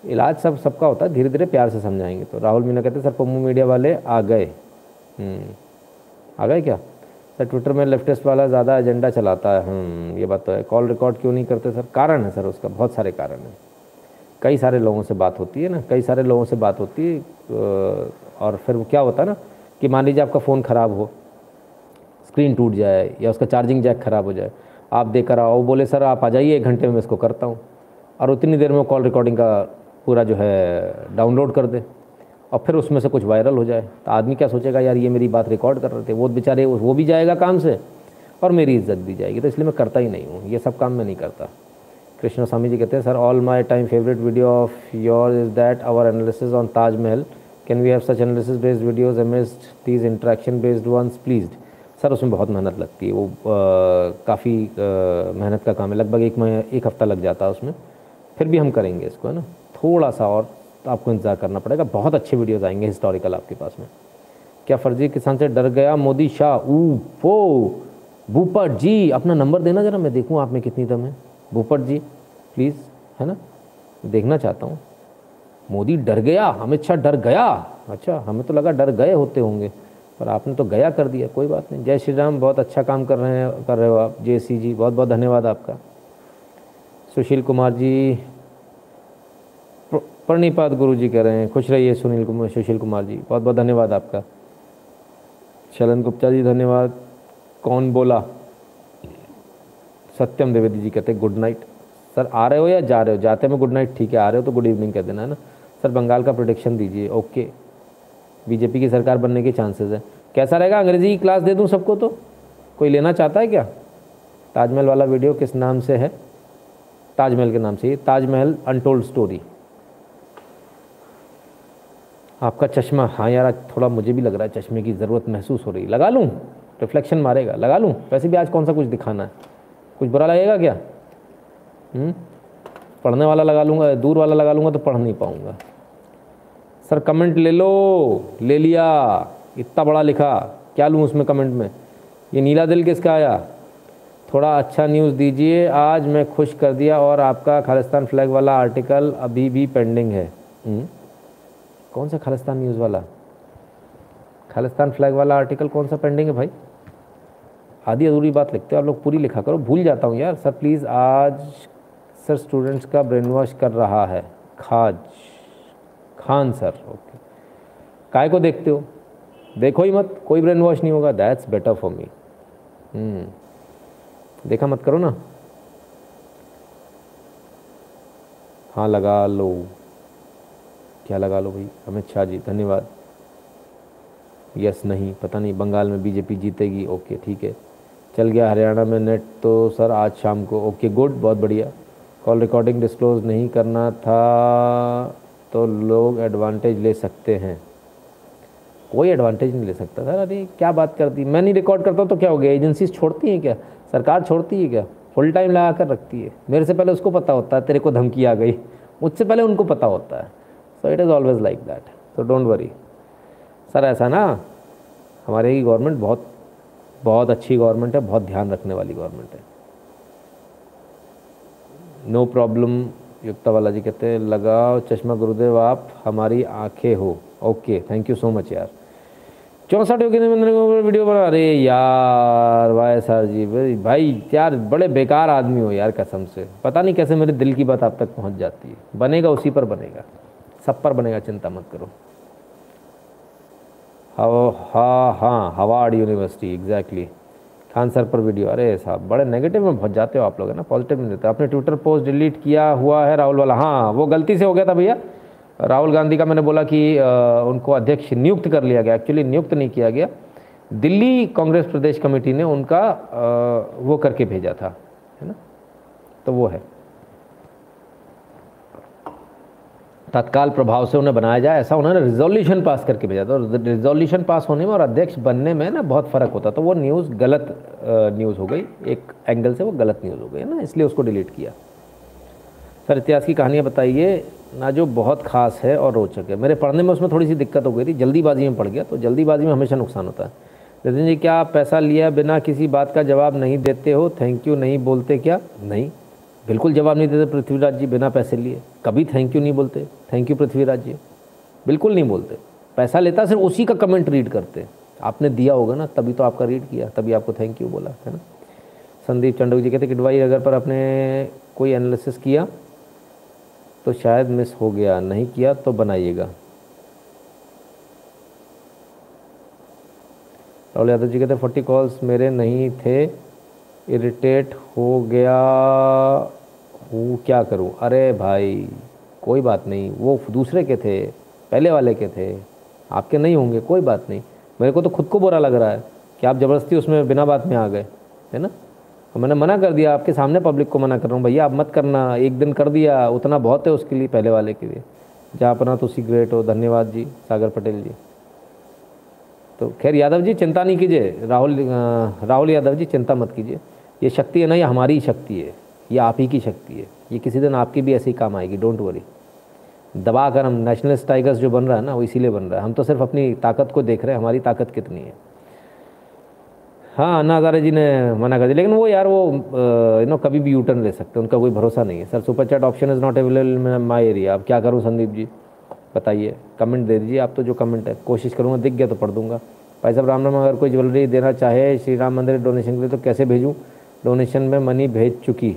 इलाज सब सबका होता है धीरे धीरे प्यार से समझाएँगे। तो राहुल मीना कहते सर पम्मू मीडिया वाले आ गए। हम्म, आ गए क्या? सर ट्विटर में लेफ्टिस्ट वाला ज़्यादा एजेंडा चलाता है। हम्म, ये बात तो है। कॉल रिकॉर्ड क्यों नहीं करते सर? कारण है सर उसका बहुत सारे कारण हैं। कई सारे लोगों से बात होती है ना कई सारे लोगों से बात होती है और फिर क्या होता है ना कि मान लीजिए आपका फ़ोन ख़राब हो स्क्रीन टूट जाए या उसका चार्जिंग जैक ख़राब हो जाए आप देकर आओ बोले सर आप आ जाइए एक घंटे में मैं इसको करता हूँ। और उतनी देर में कॉल रिकॉर्डिंग का पूरा जो है डाउनलोड कर दे और फिर उसमें से कुछ वायरल हो जाए। तो आदमी क्या सोचेगा, यार, ये मेरी बात रिकॉर्ड कर रहे थे। वो बेचारे, वो भी जाएगा काम से और मेरी इज़्ज़त भी जाएगी। तो इसलिए मैं करता ही नहीं हूँ। ये सब काम मैं नहीं करता। कृष्ण स्वामी जी कहते हैं sir all my time favourite video of your is that our analysis on Taj Mahal can we have such analysis based videos amidst these interaction based ones please sir उसमें बहुत मेहनत लगती है। वो काफ़ी मेहनत का काम है। लगभग एक महीने एक हफ़्ता लग जाता है उसमें। फिर भी हम करेंगे इसको, है ना? थोड़ा सा और तो आपको इंतज़ार करना पड़ेगा। बहुत अच्छे वीडियोज़ आएँगे हिस्टोरिकल आपके पास में। क्या फर्जी किसान से डर गया, मोदी शाह ऊ वो भूपट जी अपना नंबर देना ज़रा, मैं देखूँ आप में कितनी दम है। भूपट जी प्लीज़ है ना? देखना चाहता हूँ। मोदी डर गया अमित शाह डर गया। अच्छा हमें तो लगा डर गए होते होंगे, पर आपने तो गया कर दिया, कोई बात नहीं। जय श्री राम, बहुत अच्छा काम कर रहे हैं, कर रहे हो आप जे सी जी बहुत बहुत धन्यवाद आपका। सुशील कुमार जी प्रणिपात गुरु जी कह रहे हैं, खुश रहिए सुनील कुमार, सुशील कुमार जी। बहुत बहुत धन्यवाद आपका। शलन गुप्ता जी, धन्यवाद। कौन बोला? सत्यम द्विवेदी जी कहते हैं गुड नाइट सर, आ रहे हो या जा रहे हो? जाते में गुड नाइट ठीक है, आ रहे हो तो गुड इवनिंग कह देना, है ना? सर, बंगाल का प्रोडिक्शन दीजिए। ओके बीजेपी की सरकार बनने के चांसेस है। कैसा रहेगा? अंग्रेज़ी की क्लास दे दूँ सबको तो? कोई लेना चाहता है क्या? ताजमहल वाला वीडियो किस नाम से है? ताजमहल के नाम से ताजमहल अनटोल्ड स्टोरी आपका चश्मा हाँ यार थोड़ा मुझे भी लग रहा है चश्मे की ज़रूरत महसूस हो रही लगा लूँ? रिफ्लेक्शन मारेगा। लगा लूँ? वैसे भी आज कौन सा कुछ दिखाना है? कुछ बुरा लगेगा क्या? हुँ? हम्म? पढ़ने वाला लगा लूँगा, दूर वाला लगा लूँगा तो पढ़ नहीं पाऊँगा। सर कमेंट ले लो। ले लिया। इतना बड़ा लिखा। क्या लूँ उसमें कमेंट में? ये नीला दिल किसका आया? थोड़ा अच्छा न्यूज़ दीजिए। आज मैं खुश कर दिया और आपका खालिस्तान फ्लैग वाला आर्टिकल अभी भी पेंडिंग है। हुँ? कौन सा खालिस्तान न्यूज़ वाला? खालिस्तान फ्लैग वाला आर्टिकल कौन सा पेंडिंग है भाई? आधी अधूरी बात लिखते हो, आप लोग पूरी लिखा करो। भूल जाता हूँ यार। सर प्लीज़ आज सर स्टूडेंट्स का ब्रेन वॉश कर रहा है। खाज, खान सर ओके काय को देखते हो? देखो ही मत, कोई ब्रेन वॉश नहीं होगा। दैट्स बेटर फॉर मी देखा मत करो ना। हाँ लगा लो। क्या लगा लो भाई? अमित शाह जी, धन्यवाद। यस नहीं, पता नहीं, बंगाल में बीजेपी जीतेगी ओके ठीक है। चल गया हरियाणा में नेट तो सर, आज शाम को ओके गुड बहुत बढ़िया। कॉल रिकॉर्डिंग डिस्क्लोज नहीं करना था तो लोग एडवांटेज ले सकते हैं। कोई एडवांटेज नहीं ले सकता, सर, अरे, क्या बात करती मैं नहीं रिकॉर्ड करता तो क्या हो गया? एजेंसीज छोड़ती हैं क्या? सरकार छोड़ती है क्या? फुल टाइम लगा कर रखती है। मेरे से पहले उसको पता होता है तेरे को धमकी आ गई। मुझसे पहले उनको पता होता है। So it is always like that तो डोंट वरी सर ऐसा ना, हमारे की गवर्नमेंट बहुत बहुत अच्छी गवर्नमेंट है, बहुत ध्यान रखने वाली गवर्नमेंट है। नो प्रॉब्लम युक्ता वाला जी कहते हैं, लगाओ चश्मा गुरुदेव, आप हमारी आँखें हो। Okay thank you so much यार। चौंसठ योगी वीडियो बना। अरे यार वाई सर जी भाई, यार, बड़े बेकार आदमी हो यार कसम से। पता नहीं कैसे मेरे दिल की बात आप तक पहुँच जाती है। बनेगा उसी पर बनेगा। सब पर बनेगा, चिंता मत करो। हाँ हाँ Harvard university exactly Khan sir पर वीडियो अरे साहब, बड़े नेगेटिव में बहुत जाते हो आप लोग, है ना? पॉजिटिव में देते आपने ट्विटर पोस्ट डिलीट किया हुआ है राहुल वाला। हाँ वो गलती से हो गया था भैया। राहुल गांधी का मैंने बोला कि उनको अध्यक्ष नियुक्त कर लिया गया। एक्चुअली नियुक्त नहीं किया गया। दिल्ली कांग्रेस प्रदेश कमेटी ने उनका वो करके भेजा था, है ना? तो वो है। तत्काल प्रभाव से उन्हें बनाया जाए, ऐसा उन्होंने रिजोल्यूशन पास करके भेजा था। और रिजोल्यूशन पास होने में और अध्यक्ष बनने में ना बहुत फ़र्क होता तो वो न्यूज़ गलत न्यूज़ हो गई। एक एंगल से वो गलत न्यूज़ हो गई, है ना? इसलिए उसको डिलीट किया। सर, इतिहास की कहानियाँ बताइए। ना जो बहुत ख़ास है और रोचक है। मेरे पढ़ने में उसमें थोड़ी सी दिक्कत हो गई थी। जल्दीबाजी में पढ़ गया तो जल्दीबाजी में हमेशा नुकसान होता है। नितिन जी, क्या आप पैसा लिया बिना किसी बात का जवाब नहीं देते हो? थैंक यू नहीं बोलते क्या? नहीं। बिल्कुल जवाब नहीं देते पृथ्वीराज जी बिना पैसे लिए। कभी थैंक यू नहीं बोलते। Thank you Prithviraj ji. बिल्कुल नहीं बोलते। पैसा लेता सिर्फ़ उसी का कमेंट रीड करते। आपने दिया होगा ना, तभी तो आपका रीड किया, तभी आपको थैंक यू बोला, है ना? संदीप चंडोक जी कहते, किडवाई, अगर पर आपने कोई एनालिसिस किया तो शायद मिस हो गया। नहीं किया तो बनाइएगा। राहुल यादव जी कहते फोर्टी कॉल्स मेरे नहीं थे। इरिटेट हो गया, हूँ क्या करूँ? अरे भाई, कोई बात नहीं। वो दूसरे के थे, पहले वाले के थे। आपके नहीं होंगे, कोई बात नहीं। मेरे को तो खुद को बुरा लग रहा है कि आप ज़बरदस्ती उसमें बिना बात में आ गए, है ना? तो मैंने मना कर दिया, आपके सामने पब्लिक को मना कर रहा हूँ। भैया, आप मत करना, एक दिन कर दिया, उतना बहुत है उसके लिए पहले वाले के लिए। जहाँ अपना तो उसी ग्रेट हो, धन्यवाद जी, सागर पटेल जी। तो खैर यादव जी, चिंता नहीं कीजिए। राहुल राहुल यादव जी, चिंता मत कीजिए। ये शक्ति है ना, ये हमारी ही शक्ति है, ये आप ही की शक्ति है, ये किसी दिन आपकी भी ऐसे ही काम आएगी डोंट वरी दबा कर हम नेशनलिस्ट टाइगर्स जो बन रहा है ना, वो इसीलिए बन रहा है। हम तो सिर्फ़ अपनी ताकत को देख रहे हैं, हमारी ताकत कितनी है। हाँ अन्ना हज़ारे जी ने मना कर दिया, लेकिन वो यार वो यू नो कभी भी यू टर्न ले सकते हैं, उनका कोई भरोसा नहीं है। Sir super chat option is not available in my area अब क्या करूँ संदीप जी? बताइए कमेंट दे दीजिए, आप तो जो कमेंट है, कोशिश करूँगा, दिख गया तो पढ़ दूँगा। भाई साहब, राम राम अगर कोई ज्वेलरी देना चाहे, श्री राम मंदिर डोनेशन के लिए तो कैसे भेजूँ? डोनेशन में मनी भेज चुकी।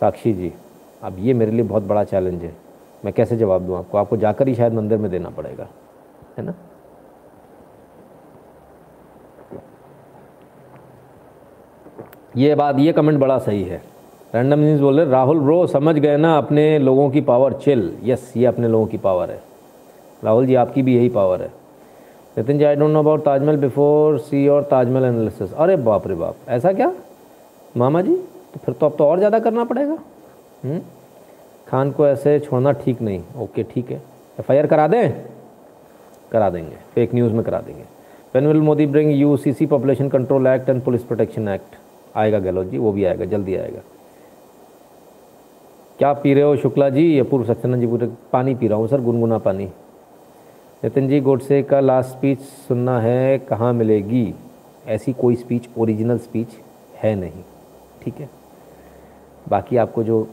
साक्षी जी, अब ये मेरे लिए बहुत बड़ा चैलेंज है। मैं कैसे जवाब दूँ आपको? आपको जाकर ही शायद मंदिर में देना पड़ेगा, है ना? ये बात, ये कमेंट बड़ा सही है। रैंडम न्यूज़ बोल रहे, राहुल ब्रो समझ गए ना अपने लोगों की पावर चिल यस ये अपने लोगों की पावर है। राहुल जी, आपकी भी यही पावर है। Nitin ji I don't know about Taj Mahal before see और ताजमहल एनालिसिस अरे बाप रे बाप, ऐसा क्या? मामा जी तो फिर तो अब तो और ज़्यादा करना पड़ेगा। हुँ? हम्म? खान को ऐसे छोड़ना ठीक नहीं। ओके, ठीक है। एफ़ आई करा दें? करा देंगे। फेक न्यूज़ में करा देंगे। When will Modi bring U C C population control act and police protection act आएगा गहलोत जी, वो भी आएगा, जल्दी आएगा। क्या पी रहे हो शुक्ला जी? या पूर्व सक्सेना जी पूरे पानी पी रहा हूँ सर, गुनगुना पानी। नितिन जी, गोडसे का लास्ट स्पीच सुनना है, कहाँ मिलेगी? ऐसी कोई स्पीच ओरिजिनल स्पीच है नहीं। ठीक है? बाकी आपको जो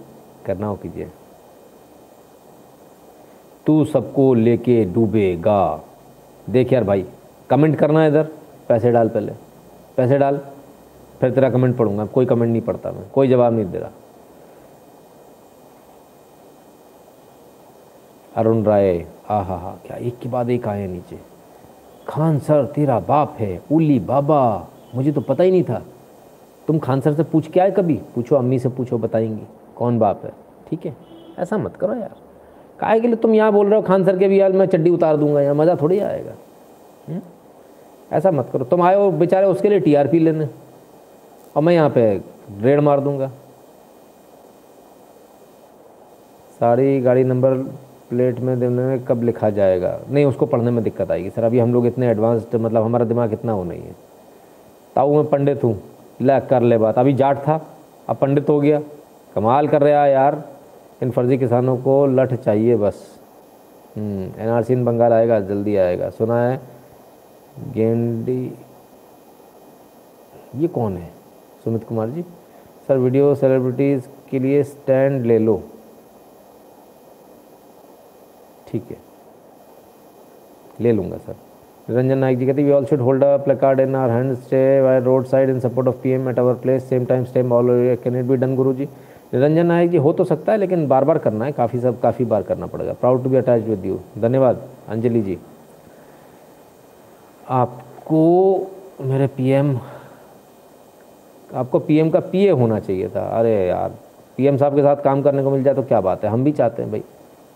करना हो कीजिए। तू सबको लेके डूबेगा। देख यार भाई कमेंट करना इधर, पैसे डाल पहले। पैसे डाल, फिर तेरा कमेंट पढ़ूँगा। कोई कमेंट नहीं पढ़ता मैं, कोई जवाब नहीं दे रहा अरुण राय आ हा हा क्या एक के बाद एक आए नीचे। खान सर, तेरा बाप है, उली बाबा। मुझे तो पता ही नहीं था। तुम खान सर से पूछ के आए कभी? पूछो, अम्मी से पूछो, बताएँगी। कौन बाप है? ठीक है, ऐसा मत करो यार। काहे के लिए तुम यहाँ बोल रहे हो खान सर के भी यार मैं चड्डी उतार दूँगा यार मज़ा थोड़ी आएगा? हम्म? ऐसा मत करो। तुम आए हो, बेचारे उसके लिए टीआरपी लेने। और मैं यहाँ पे रेड मार दूँगा। सारी गाड़ी नंबर प्लेट में देने में कब लिखा जाएगा? नहीं, उसको पढ़ने में दिक्कत आएगी। सर, अभी हम लोग इतने एडवांस्ड मतलब हमारा दिमाग इतना हो नहीं है। ताऊ मैं पंडित हूँ। ले कर ले बात। अभी जाट था, अब पंडित हो गया। कमाल कर रहा है यार। इन फर्जी किसानों को लठ चाहिए बस। एन आर इन बंगाल आएगा, जल्दी आएगा। सुना है, गेंडी, ये कौन है? Sumit Kumar ji, sir, video celebrities के लिए स्टैंड ले लो। ठीक है, ले लूँगा, सर। निरंजन नायक जी कहते we all should hold placard in our hand stay by road side in support of PM at our place same time stem all can it be done Guru ji Niranjan नायक जी हो तो सकता है, लेकिन बार बार करना है, काफ़ी सब, काफ़ी बार करना पड़ेगा। Proud to be attach with you धन्यवाद, अंजलि जी। आपको मेरे पीएम आपको पीएम का पीए होना चाहिए था। अरे यार पीएम साहब के साथ काम करने को मिल जाए तो क्या बात है? हम भी चाहते हैं भाई,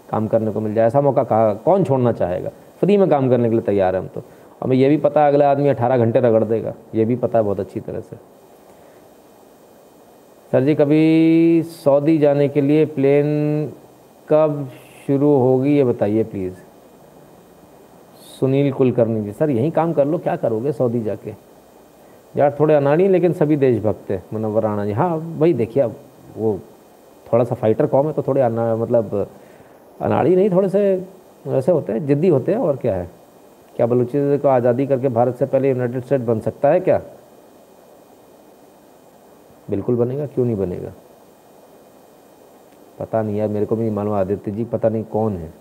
काम करने को मिल जाए। ऐसा मौका कहा, कौन छोड़ना चाहेगा? फ्री में काम करने के लिए तैयार है हम तो। हमें ये भी पता अगले आदमी अठारह घंटे रगड़ देगा। ये भी पता है बहुत अच्छी तरह से। सर जी, कभी सऊदी जाने के लिए प्लेन कब शुरू होगी, ये बताइए प्लीज़। सुनील कुलकर्णी जी, सर यहीं काम कर लो, क्या करोगे सऊदी जाके? यार थोड़े अनाड़ी लेकिन सभी देशभक्त है मुनवर राणा जी। हाँ भाई देखिए, अब वो थोड़ा सा फाइटर कॉम है तो थोड़े अना मतलब अनाड़ी नहीं, थोड़े से वैसे होते हैं, जिद्दी होते हैं, और क्या है? क्या बलूचिस्तान को आज़ादी करके भारत से पहले यूनाइटेड स्टेट बन सकता है क्या? बिल्कुल बनेगा, क्यों नहीं बनेगा? पता नहीं यार, मेरे को भी नहीं मालूम, आदित्य जी, पता नहीं कौन है।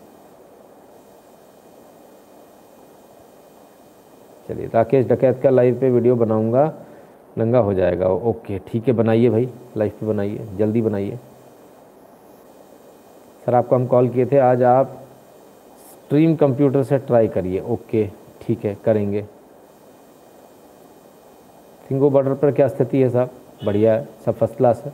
चलिए, राकेश डकैत का लाइव पे वीडियो बनाऊँगा, नंगा हो जाएगा। ओके, ठीक है, बनाइए भाई लाइव पे बनाइए, जल्दी बनाइए। सर, आपको हम कॉल किए थे, आज आप स्ट्रीम कंप्यूटर से ट्राई करिए। ओके ठीक है, करेंगे। सिंगो बॉर्डर पर क्या स्थिति है साहब? बढ़िया है, सब फ़र्स्ट क्लास है।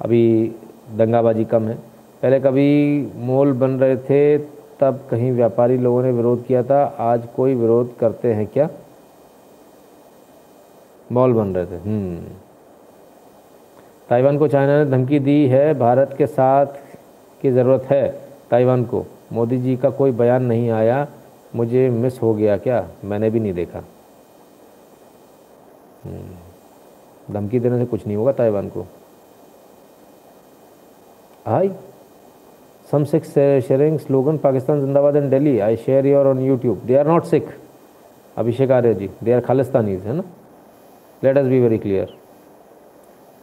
अभी दंगाबाजी कम है। पहले कभी मॉल बन रहे थे, तब कहीं व्यापारी लोगों ने विरोध किया था। आज कोई विरोध करते हैं क्या? मॉल बन रहे थे हम्म। ताइवान को चाइना ने धमकी दी है। भारत के साथ की ज़रूरत है ताइवान को। मोदी जी का कोई बयान नहीं आया, मुझे मिस हो गया क्या? मैंने भी नहीं देखा। हम्म। धमकी देने से कुछ नहीं होगा ताइवान को? Hi some Sikhs sharing slogan Pakistan जिंदाबाद in Delhi I share your on YouTube they are not Sikh Abhishek Arya ji they are Khalistanis है ना? Let us be very clear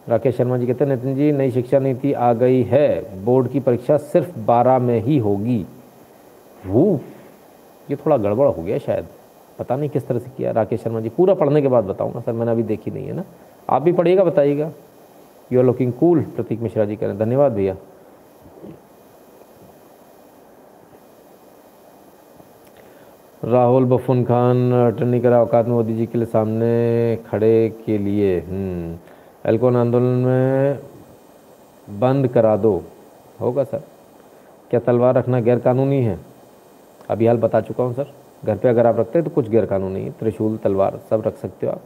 Rakesh Sharma ji कहते हैं नितिन जी नई शिक्षा नीति आ गई है। बोर्ड की परीक्षा सिर्फ़ बारह में ही होगी। वो ये थोड़ा गड़बड़ हो गया शायद। पता नहीं किस तरह से किया। राकेश शर्मा जी पूरा पढ़ने के बाद बताऊँगा सर मैंने अभी देखी नहीं है ना। आप भी पढ़िएगा बताइएगा। You are looking cool Prateek Mishra ji करें धन्यवाद भैया। राहुल बफुन खान अटर्नी करा औकात मोदी जी के लिए सामने खड़े के लिए। हम्म, एल्कोन आंदोलन में बंद करा दो। होगा सर। क्या तलवार रखना गैरकानूनी है? अभी हाल बता चुका हूँ सर। घर पे अगर आप रखते हैं तो कुछ गैरकानूनी है। त्रिशूल, तलवार सब रख सकते हो आप।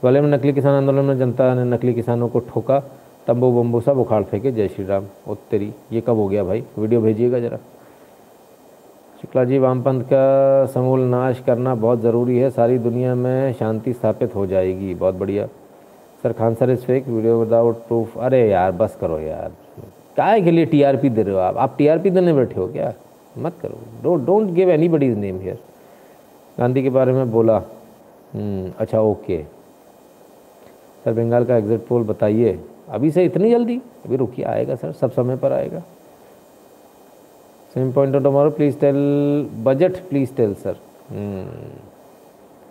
ग्वालियर में नकली किसान आंदोलन में जनता ने नकली किसानों को ठोका। तंबू बम्बू सब उखाड़ फेंके। जय श्री राम। ओ तेरी ये कब हो गया भाई? वीडियो भेजिएगा ज़रा। शुक्ला जी, वामपंथ का समूल नाश करना बहुत ज़रूरी है। सारी दुनिया में शांति स्थापित हो जाएगी। बहुत बढ़िया। सर खान सर इस फेक वीडियो विदाउट प्रूफ अरे यार बस करो यार। काय के लिए टीआरपी दे रहे हो आप? आप टीआरपी देने बैठे हो क्या? मत करो। Don't don't give any buddy's name here Gandhi के बारे में बोला। हम्म, अच्छा ओके सर बंगाल का एग्जिट पोल बताइए। अभी से इतनी जल्दी? अभी रुकिए आएगा सर सब समय पर आएगा। Same point tomorrow please tell budget please tell sir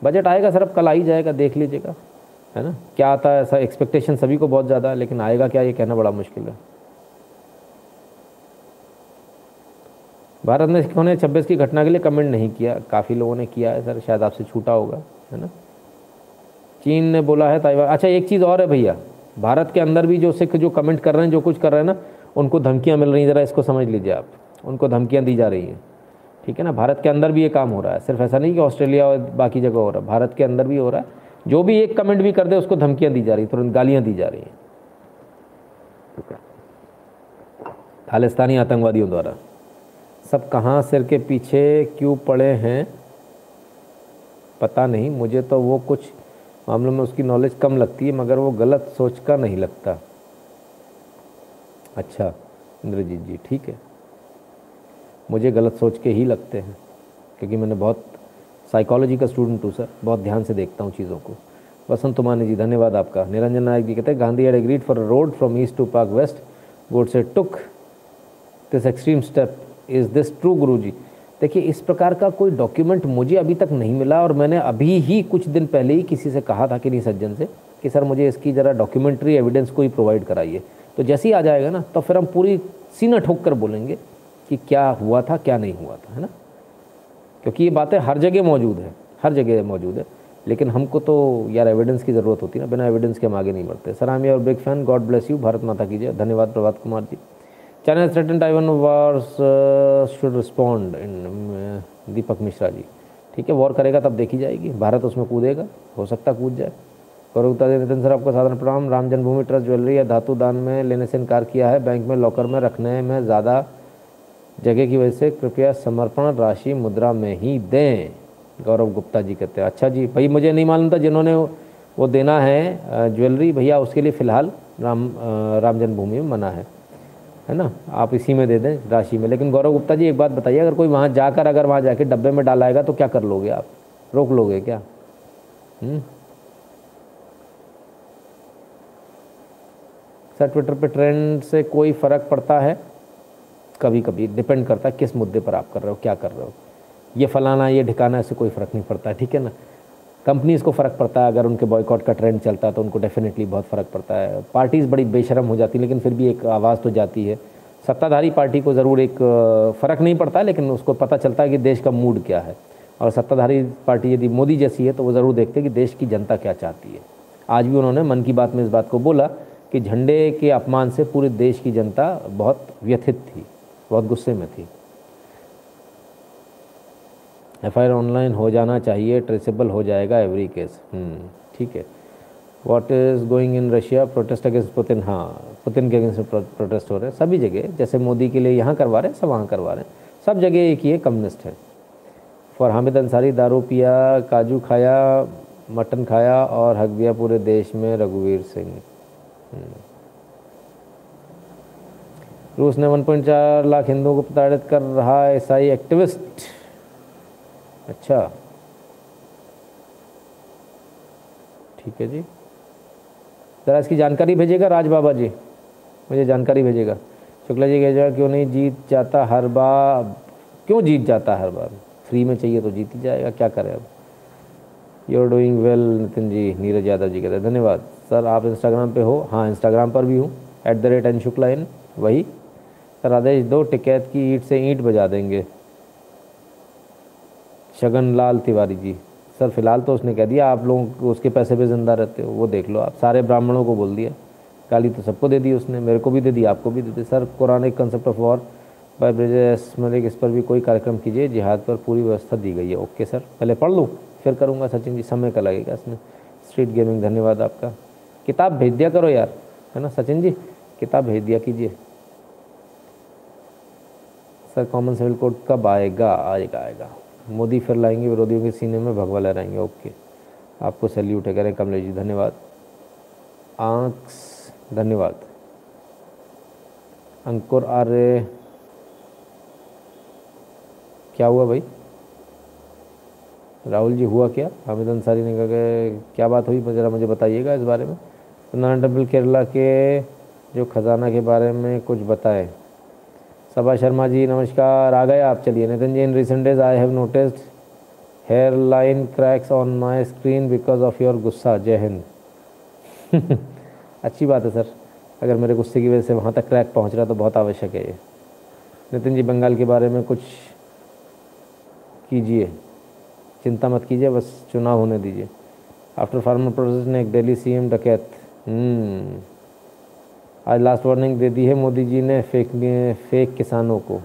budget आएगा सर अब कल आ ही जाएगा देख लीजिएगा। है ना? क्या आता है ऐसा? एक्सपेक्टेशन सभी को बहुत ज़्यादा है, लेकिन आएगा क्या? ये कहना बड़ा मुश्किल है। भारत में सिखों ने छब्बीस की घटना के लिए कमेंट नहीं किया। काफ़ी लोगों ने किया है, सर, शायद आपसे छूटा होगा, है ना? चीन ने बोला है, ताइवान। अच्छा एक चीज़ और है भैया। भारत के अंदर भी जो सिख जो कमेंट कर रहे हैं, जो कुछ कर रहे हैं ना, उनको धमकियाँ मिल रही हैं। ज़रा इसको समझ लीजिए आप। उनको धमकियाँ दी जा रही हैं। ठीक है ना? भारत के अंदर भी ये काम हो रहा है। सिर्फ़ ऐसा नहीं कि ऑस्ट्रेलिया और बाकी जगह हो रहा है। भारत के अंदर भी हो रहा है। जो भी एक कमेंट भी कर दे, उसको धमकियाँ दी जा रही तुरंत गालियाँ दी जा रही हैं। खालिस्तानी आतंकवादियों द्वारा। सब कहाँ सिर के पीछे क्यों पड़े हैं, पता नहीं। मुझे तो वो कुछ मामलों में उसकी नॉलेज कम लगती है, मगर वो गलत सोच का नहीं लगता। अच्छा इंद्रजीत जी, ठीक है। मुझे गलत सोच के ही लगते हैं, क्योंकि मैंने बहुत साइकोलॉजी का स्टूडेंट हूँ सर बहुत ध्यान से देखता हूँ चीज़ों को। वसंत तुमानी जी, धन्यवाद आपका। निरंजन नायक जी कहते हैं, Gandhi had agreed for road from east to Pak west Godse took this extreme step is this true Guru ji देखिए, इस प्रकार का कोई डॉक्यूमेंट मुझे अभी तक नहीं मिला और मैंने अभी ही कुछ दिन पहले ही किसी से कहा था कि नहीं, सज्जन से, कि सर मुझे इसकी ज़रा डॉक्यूमेंट्री एविडेंस को ही प्रोवाइड कराइए। तो जैसे ही आ जाएगा ना तो फिर हम पूरी सीना ठोक कर बोलेंगे कि क्या हुआ था, क्या नहीं हुआ था, है ना? क्योंकि ये बातें हर जगह मौजूद है, हर जगह मौजूद है। लेकिन हमको तो यार एविडेंस की ज़रूरत होती है ना, बिना एविडेंस के हम आगे नहीं बढ़ते। Sir I am your big fan God bless you Bharat Mata कीजिए धन्यवाद Prabhat Kumar ji. China threatened Taiwan wars should respond in Deepak Mishra ji. ठीक है वॉर करेगा तब देखी जाएगी। भारत उसमें कूदेगा, हो सकता कूद जाए। गौरवता नितिन सर, आपका साधारण प्रणाम। राम जन्मभूमि ट्रस्ट ज्वेलरी या धातु दान में लेने से इनकार किया है। बैंक में लॉकर में, रखने में ज़्यादा जगह की वजह से कृपया समर्पण राशि मुद्रा में ही दें। गौरव गुप्ता जी कहते हैं अच्छा जी, भाई मुझे नहीं मालूम था जिन्होंने वो देना है ज्वेलरी। भैया, उसके लिए फ़िलहाल राम राम जन्मभूमि में मना है। है ना? आप इसी में दे दें राशि में। लेकिन गौरव गुप्ता जी, एक बात बताइए, अगर कोई वहाँ जाकर, अगर वहाँ जाके डब्बे में डालाएगा तो क्या कर लोगे आप? रोक लोगे क्या? हम्म? सर, ट्विटर पे ट्रेंड से कोई फ़र्क पड़ता है? कभी कभी डिपेंड करता है किस मुद्दे पर आप कर रहे हो, क्या कर रहे हो। ये फलाना, ये ढिकाना इससे कोई फ़र्क नहीं पड़ता, ठीक है ना? कंपनीज़ को फ़र्क पड़ता है, अगर उनके बॉयकॉट का ट्रेंड चलता है तो उनको डेफिनेटली बहुत फ़र्क पड़ता है। पार्टीज़ बड़ी बेशरम हो जाती है, लेकिन फिर भी एक आवाज़ तो जाती है। सत्ताधारी पार्टी को ज़रूर एक फ़र्क नहीं पड़ता, लेकिन उसको पता चलता है कि देश का मूड क्या है। और सत्ताधारी पार्टी यदि मोदी जैसी है तो वो ज़रूर देखते हैं कि देश की जनता क्या चाहती है। आज भी उन्होंने मन की बात में इस बात को बोला कि झंडे के अपमान से पूरे देश की जनता बहुत व्यथित थी। बहुत गुस्से में थी। एफआईआर ऑनलाइन हो जाना चाहिए ट्रेसेबल हो जाएगा एवरी केस ठीक है। What is going in Russia protest against Putin हाँ पुतिन के अगेंस्ट प्रोटेस्ट हो रहे हैं, सभी जगह, जैसे मोदी के लिए यहाँ करवा रहे हैं, सब वहाँ करवा रहे हैं। सब जगह एक ही है कम्युनिस्ट है। फॉर हामिद अंसारी दारू पिया, काजू खाया, मटन खाया और हक दिया पूरे देश में रघुवीर सिंह। हम्म। रूस ने 1.4 लाख हिंदुओं को प्रताड़ित कर रहा है ईसाई एक्टिविस्ट। अच्छा। ठीक है जी। ज़रा इसकी जानकारी भेजेगा राज बाबा जी। मुझे जानकारी भेजेगा शुक्ला जी कह क्यों नहीं जीत जाता हर बार? क्यों जीत जाता हर बार? फ्री में चाहिए तो जीत ही जाएगा, क्या करें अब? You are doing well Nitin ji. Neeraj Yadav ji कहते हैं, धन्यवाद। सर, आप इंस्टाग्राम पे हो? हाँ इंस्टाग्राम पर भी हूँ। At the rate N Shukla in वही। आदेश दो टिकैत की ईंट से ईंट बजा देंगे। शगन लाल तिवारी जी, सर फ़िलहाल तो उसने कह दिया, आप लोग उसके पैसे पे ज़िंदा रहते हो, वो देख लो आप। सारे ब्राह्मणों को बोल दिया गाली तो सबको दे दी उसने, मेरे को भी दे दी, आपको भी दे दी। सर, कुरान एक concept of war by Malik इस पर भी कोई कार्यक्रम कीजिए, जिहाद पर पूरी व्यवस्था दी गई है। ओके सर, पहले पढ़ लूँ, फिर करूँगा, सचिन जी, समय का लगेगा इसमें। स्ट्रीट गेमिंग धन्यवाद आपका। किताब भेज दिया करो यार, है ना, सचिन जी? किताब भेज दिया कीजिए। सर कॉमन सिविल कोड कब आएगा? आएगा आएगा। मोदी फिर लाएँगे, विरोधियों के सीने में भगवा लहराएँगे। ओके। आपको सैल्यूट है करें कमलेश जी, धन्यवाद। आंक्स, धन्यवाद। अंकुर आर्य क्या हुआ भाई? राहुल जी, हुआ क्या? हामिद अंसारी ने कहा कि क्या बात हुई? ज़रा मुझे बताइएगा इस बारे में। नारायण टेंपल, केरला के जो ख़जाना के बारे में कुछ बताएँ। सभा शर्मा जी नमस्कार आ गए आप चलिए Nitin ji in recent days I have noticed hairline cracks on my screen because of your गुस्सा जय हिंद अच्छी बात है सर अगर मेरे गुस्से की वजह से वहाँ तक क्रैक पहुँच रहा तो बहुत आवश्यक है ये नितिन जी बंगाल के बारे में कुछ कीजिए चिंता मत कीजिए बस चुनाव होने दीजिए आफ्टर फार्मर प्रोसेस ने एक दिल्ली सीएम डकैत हम्म। आज लास्ट वार्निंग दे दी है मोदी जी ने फेक फेक किसानों को।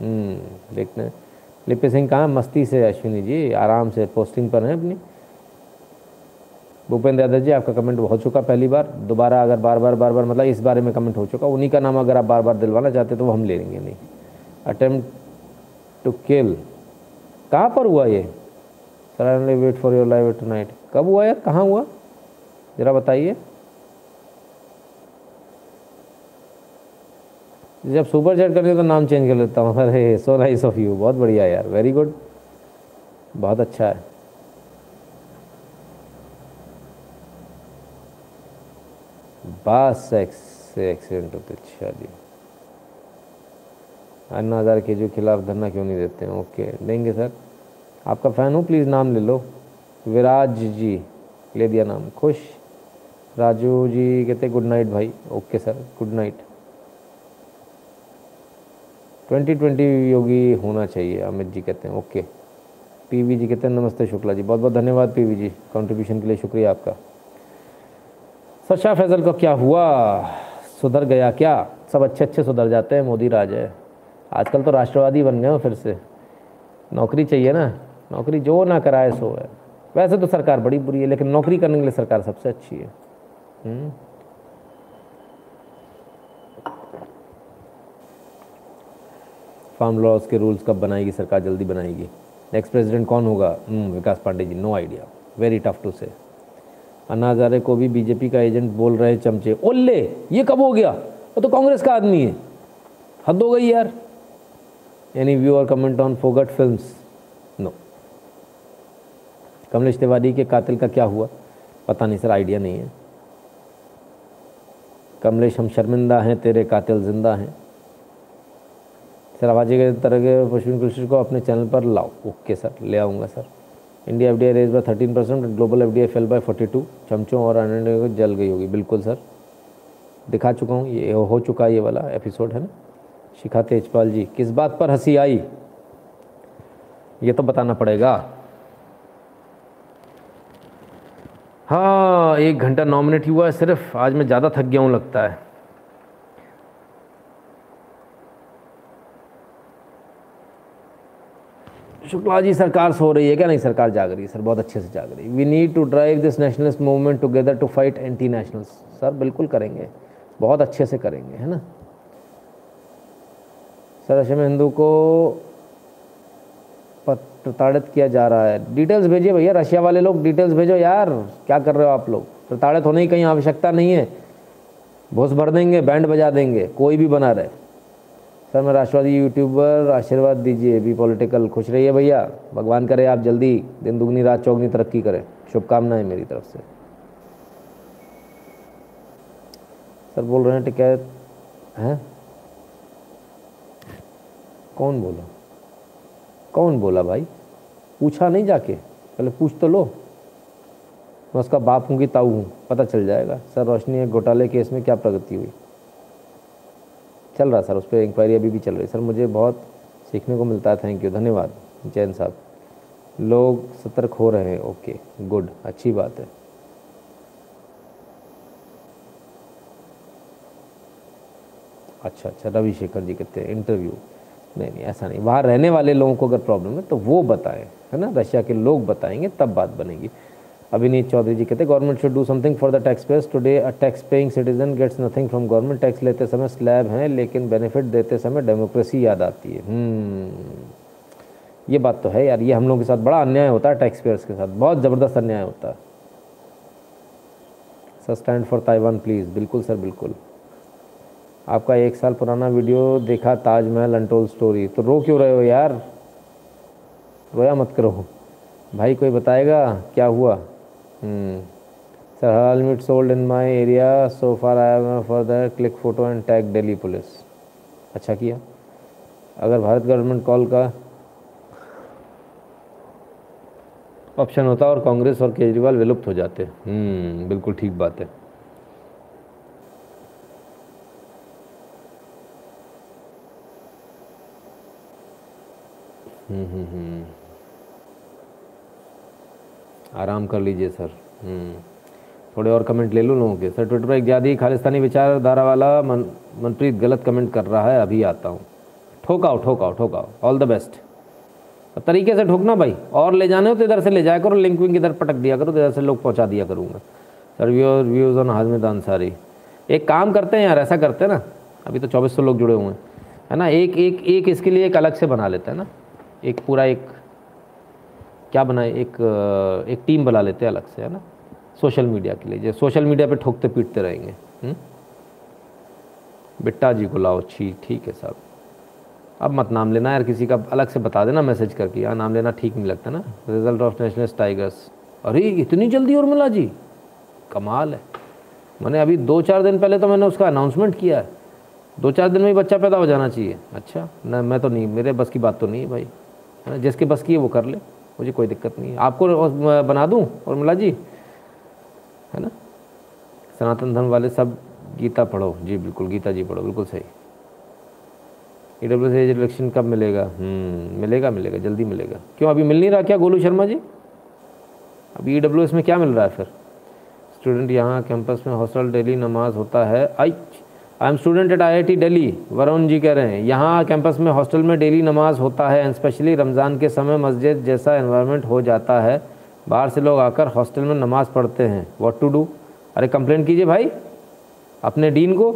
हम्म, देखते हैं। लिपि सिंह कहाँ मस्ती से अश्विनी जी आराम से पोस्टिंग पर हैं अपनी। भूपेंद्र यादव जी आपका कमेंट हो चुका पहली बार। दोबारा अगर बार बार बार बार मतलब इस बारे में कमेंट हो चुका। उन्हीं का नाम अगर आप बार बार दिलवाना चाहते तो वो हम ले लेंगे नहीं। अटेम्प्ट टू किल कहाँ पर हुआ ये? Sir I wait for your live tonight कब हुआ यार? कहाँ हुआ? ज़रा बताइए। जब सुपर चैट करनी तो नाम चेंज कर लेता हूँ। अरे सो नाइस ऑफ़ यू बहुत बढ़िया यार। वेरी गुड बहुत अच्छा है। बस से एक्सीडेंट होते जी। अन्ना हज़ार के जो खिलाफ धरना क्यों नहीं देते हैं? ओके देंगे सर। आपका फ़ैन हूँ प्लीज़ नाम ले लो। विराज जी। ले दिया नाम। खुश। राजू जी कहते गुड नाइट भाई। Okay sir good night twenty twenty Yogi होना चाहिए, अमित जी कहते हैं, ओके। पीवी जी कहते हैं, नमस्ते शुक्ला जी बहुत बहुत धन्यवाद पीवी जी कंट्रीब्यूशन के लिए शुक्रिया आपका। सर शाह फैज़ल को क्या हुआ? सुधर गया क्या? सब अच्छे अच्छे सुधर जाते हैं, मोदी राज है। आजकल तो राष्ट्रवादी बन गए हो फिर से। नौकरी चाहिए ना? नौकरी जो ना कराए सो है। वैसे तो सरकार बड़ी बुरी है, लेकिन नौकरी करने के लिए सरकार सबसे अच्छी है। फार्म लॉस के रूल्स कब बनाएगी सरकार जल्दी बनाएगी? नेक्स्ट प्रेसिडेंट कौन होगा? हम्म, Vikas Pandey ji no idea very tough to say Anna Hazare को भी बीजेपी का एजेंट बोल रहे हैं चमचे। ओल्ले ये कब हो गया? वो तो कांग्रेस का आदमी है। हद हो गई यार। एनी व्यू और comment on Phogat film no Kamlesh Tiwari के कातिल का क्या हुआ? पता नहीं सर आइडिया नहीं है। कमलेश हम शर्मिंदा हैं तेरे कातिल ज़िंदा हैं। सर आवाजी के तरह के पश्चिमी कृषि को अपने चैनल पर लाओ। ओके सर ले आऊँगा sir India F D I rise by thirteen percent global F D I fell by forty two चमचों और अन्य जल गई होगी। बिल्कुल सर दिखा चुका हूँ, ये हो चुका ये वाला एपिसोड है ना? शिखा तेजपाल जी, किस बात पर हँसी आई? ये तो बताना पड़ेगा। हाँ एक घंटा नौ मिनट हुआ है, सिर्फ़। आज मैं ज़्यादा थक गया हूँ, लगता है। शुक्ला जी, सरकार सो रही है क्या? नहीं, सरकार जाग रही है सर, बहुत अच्छे से जाग रही है। We need to drive this nationalist movement together to fight anti nationals sir, बिल्कुल करेंगे, बहुत अच्छे से करेंगे, है ना? सर अशम हिंदू को प्रताड़ित किया जा रहा है। डिटेल्स भेजिए भैया, रशिया वाले लोग डिटेल्स भेजो यार। क्या कर रहे हो आप लोग? प्रताड़ित होने की कहीं आवश्यकता नहीं है। भोस भर देंगे, बैंड बजा देंगे, कोई भी बना रहे। सर मैं राष्ट्रवादी यूट्यूबर आशीर्वाद दीजिए। भी पॉलिटिकल खुश रहिए भैया। भगवान करे आप जल्दी दिन दुगनी, रात चौगनी तरक्की करें। शुभकामनाएँ मेरी तरफ़ से। सर, बोल रहे हैं टिकैत हैं? कौन बोला? कौन बोला भाई? पूछा नहीं जाके। पहले पूछ तो लो। मैं उसका बाप हूँ कि ताऊ हूँ, पता चल जाएगा। सर, रोशनी, एक घोटाले केस में क्या प्रगति हुई? चल रहा सर, उस पर इंक्वायरी अभी भी चल रही है। सर, मुझे बहुत सीखने को मिलता है। थैंक यू धन्यवाद, जैन साहब। लोग सतर्क हो रहे हैं। ओके गुड अच्छी बात है। अच्छा अच्छा रविशेखर जी कहते हैं इंटरव्यू नहीं नहीं, ऐसा नहीं। वहाँ रहने वाले लोगों को अगर प्रॉब्लम है तो वो बताएँ, है ना? रशिया के लोग बताएँगे, तब बात बनेगी। अभिनीत चौधरी जी कहते हैं government should do something for the tax payers today a tax paying citizen gets nothing from government tax लेते समय स्लैब हैं लेकिन बेनिफिट देते समय डेमोक्रेसी याद आती है. हम्म, ये बात तो है यार ये हम लोगों के साथ बड़ा अन्याय होता है टैक्स पेयर्स के साथ। बहुत ज़बरदस्त अन्याय होता है। Sir stand for Taiwan please बिल्कुल सर बिल्कुल। आपका एक साल पुराना वीडियो देखा ताजमहल अनटोल स्टोरी तो रो क्यों रहे हो यार? रोया मत करो। भाई कोई बताएगा क्या हुआ? Sir halal meat sold in my area so far I for the click photo and tag Delhi police अच्छा किया अगर भारत गवर्नमेंट कॉल का ऑप्शन होता और कांग्रेस और केजरीवाल विलुप्त हो जाते हम्म बिल्कुल ठीक बात है। हम्म हम्म हम्म आराम कर लीजिए सर। हम्म। थोड़े और कमेंट ले लो लोगों के। सर ट्विटर पर एक ज़्यादा ही खालिस्तानी विचारधारा वाला मन मनप्रीत गलत कमेंट कर रहा है अभी आता हूँ। ठोकाओ ठोकाओ ठोकाओ। ऑल द बेस्ट तरीके से ठोकना भाई। और ले जाने हो तो इधर से ले जाया करो। लिंक विंक इधर पटक दिया करो तो इधर से लोग पहुँचा दिया करूँगा। Sir viewer views on Hajmat Ansari एक काम करते हैं यार ऐसा करते हैं ना। अभी तो चौबीस सौ लोग जुड़े हुए हैं। है ना? एक एक एक इसके लिए एक अलग से बना लेते हैं ना। एक पूरा एक क्या बनाए, एक एक टीम बना लेते हैं अलग से, है ना? सोशल मीडिया के लिए जो सोशल मीडिया पे ठोकते पीटते रहेंगे हम्म? बिट्टा जी को लाओ, छी, ठीक है साहब। अब मत नाम लेना यार, किसी का अलग से बता देना मैसेज करके यार नाम लेना ठीक नहीं लगता ना। Result of national tigers. अरे, इतनी जल्दी और मिला जी? कमाल है। मैंने अभी दो चार दिन पहले तो मैंने उसका अनाउंसमेंट किया है। दो चार दिन में ही बच्चा पैदा हो जाना चाहिए। अच्छा ना, मैं तो नहीं, मेरे बस की बात तो नहीं है भाई। है जिसके बस की है वो कर ले। मुझे कोई दिक्कत नहीं है। आपको बना दूँ? और मिला जी? है ना? सनातन धर्म वाले सब गीता पढ़ो। जी बिल्कुल गीता जी पढ़ो बिल्कुल सही। ई डब्ल्यू सी इलेक्शन कब मिलेगा? हम्म, मिलेगा मिलेगा जल्दी मिलेगा। क्यों अभी मिल नहीं रहा क्या गोलू शर्मा जी? अभी ई डब्ल्यू एस में क्या मिल रहा है फिर? स्टूडेंट यहाँ कैंपस में हॉस्टल डेली नमाज़ होता है। I I am student at I I T Delhi Varun ji कह रहे हैं, यहाँ कैंपस में हॉस्टल में डेली नमाज़ होता है एंड स्पेशली रमज़ान के समय मस्जिद जैसा एनवायरनमेंट हो जाता है। बाहर से लोग आकर हॉस्टल में नमाज़ पढ़ते हैं। व्हाट टू डू अरे कंप्लेन कीजिए भाई, अपने डीन को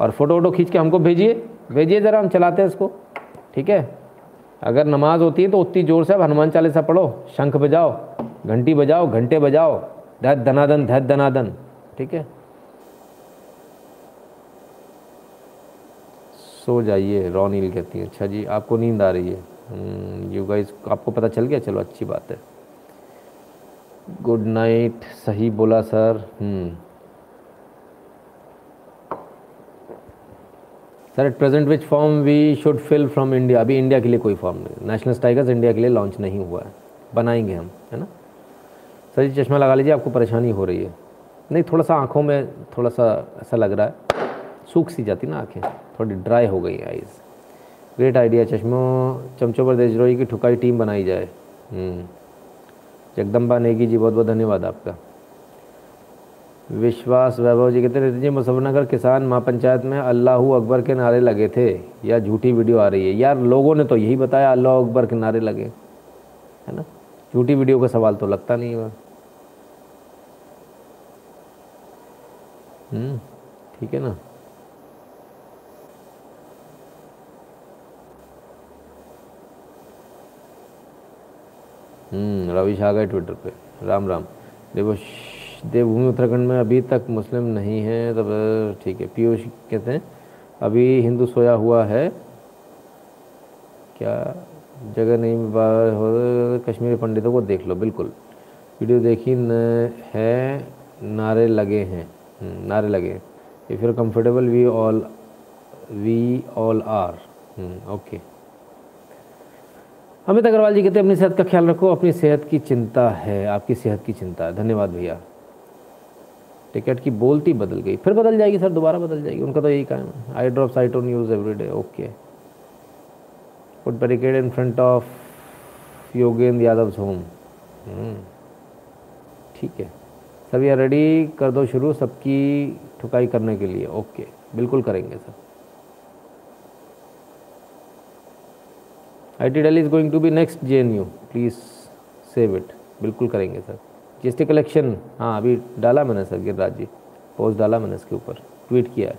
और फ़ोटो वोटो खींच के हमको भेजिए। भेजिए ज़रा, हम चलाते हैं इसको। ठीक है? अगर नमाज़ होती है तो उतनी ज़ोर से अब हनुमान चालीसा पढ़ो, शंख बजाओ, घंटी बजाओ, घंटे बजाओ धैत धनादन धैत धनादन ठीक है? सो जाइए रॉनील कहती है अच्छा जी आपको नींद आ रही है? यू हम्म, गाइस आपको पता चल गया? चलो अच्छी बात है। गुड नाइट सही बोला sir sir at present which form we should fill from India अभी इंडिया के लिए कोई फॉर्म नहीं नेशनल टाइगर्स इंडिया के लिए लॉन्च नहीं हुआ है। बनाएँगे हम है ना? सर जी चश्मा लगा लीजिए आपको परेशानी हो रही है। नहीं थोड़ा सा आँखों में थोड़ा सा ऐसा लग रहा है। सूख सी जाती ना आँखें थोड़ी ड्राई हो गई आइज़ ग्रेट आइडिया चश्मों। चमचों पर देजरोई की ठुकाई टीम बनाई जाए। हम्म। जगदम्बा नेगी जी बहुत बहुत धन्यवाद आपका। विश्वास वैभव जी कहते रहते जी मुजफ्फरनगर किसान महापंचायत में अल्लाह अकबर के नारे लगे थे या झूठी वीडियो आ रही है? यार लोगों ने तो यही बताया अल्लाह अकबर के नारे लगे। है ना? झूठी वीडियो का सवाल तो लगता नहीं है हम्म, ठीक है ना? रविश आ गए ट्विटर पे। राम राम। देखो देवभूमि उत्तराखंड में अभी तक मुस्लिम नहीं है तब ठीक है। पीयूष कहते हैं अभी हिंदू सोया हुआ है। क्या जगह नहीं हो कश्मीरी पंडितों को देख लो बिल्कुल। वीडियो देखी न है नारे लगे हैं। हम्म, नारे लगे। If your comfortable we all we all are okay Amit Agarwal ji कहते हैं, अपनी सेहत का ख्याल रखो, अपनी सेहत की चिंता है, आपकी सेहत की चिंता है। धन्यवाद भैया। टिकट की बोलती बदल गई। फिर बदल जाएगी सर, दोबारा बदल जाएगी। उनका तो यही काम है। I drop साइटोन use every day okay put barricade in front of Yogendra Yadav home ठीक है। सर यार रेडी कर दो शुरू सबकी ठुकाई करने के लिए। ओके बिल्कुल करेंगे sir. I T Delhi is going to be next J N U please save it बिल्कुल करेंगे सर। जीएसटी कलेक्शन हाँ अभी डाला मैंने सर गिरिराज जी। पोस्ट डाला मैंने इसके ऊपर। ट्वीट किया है।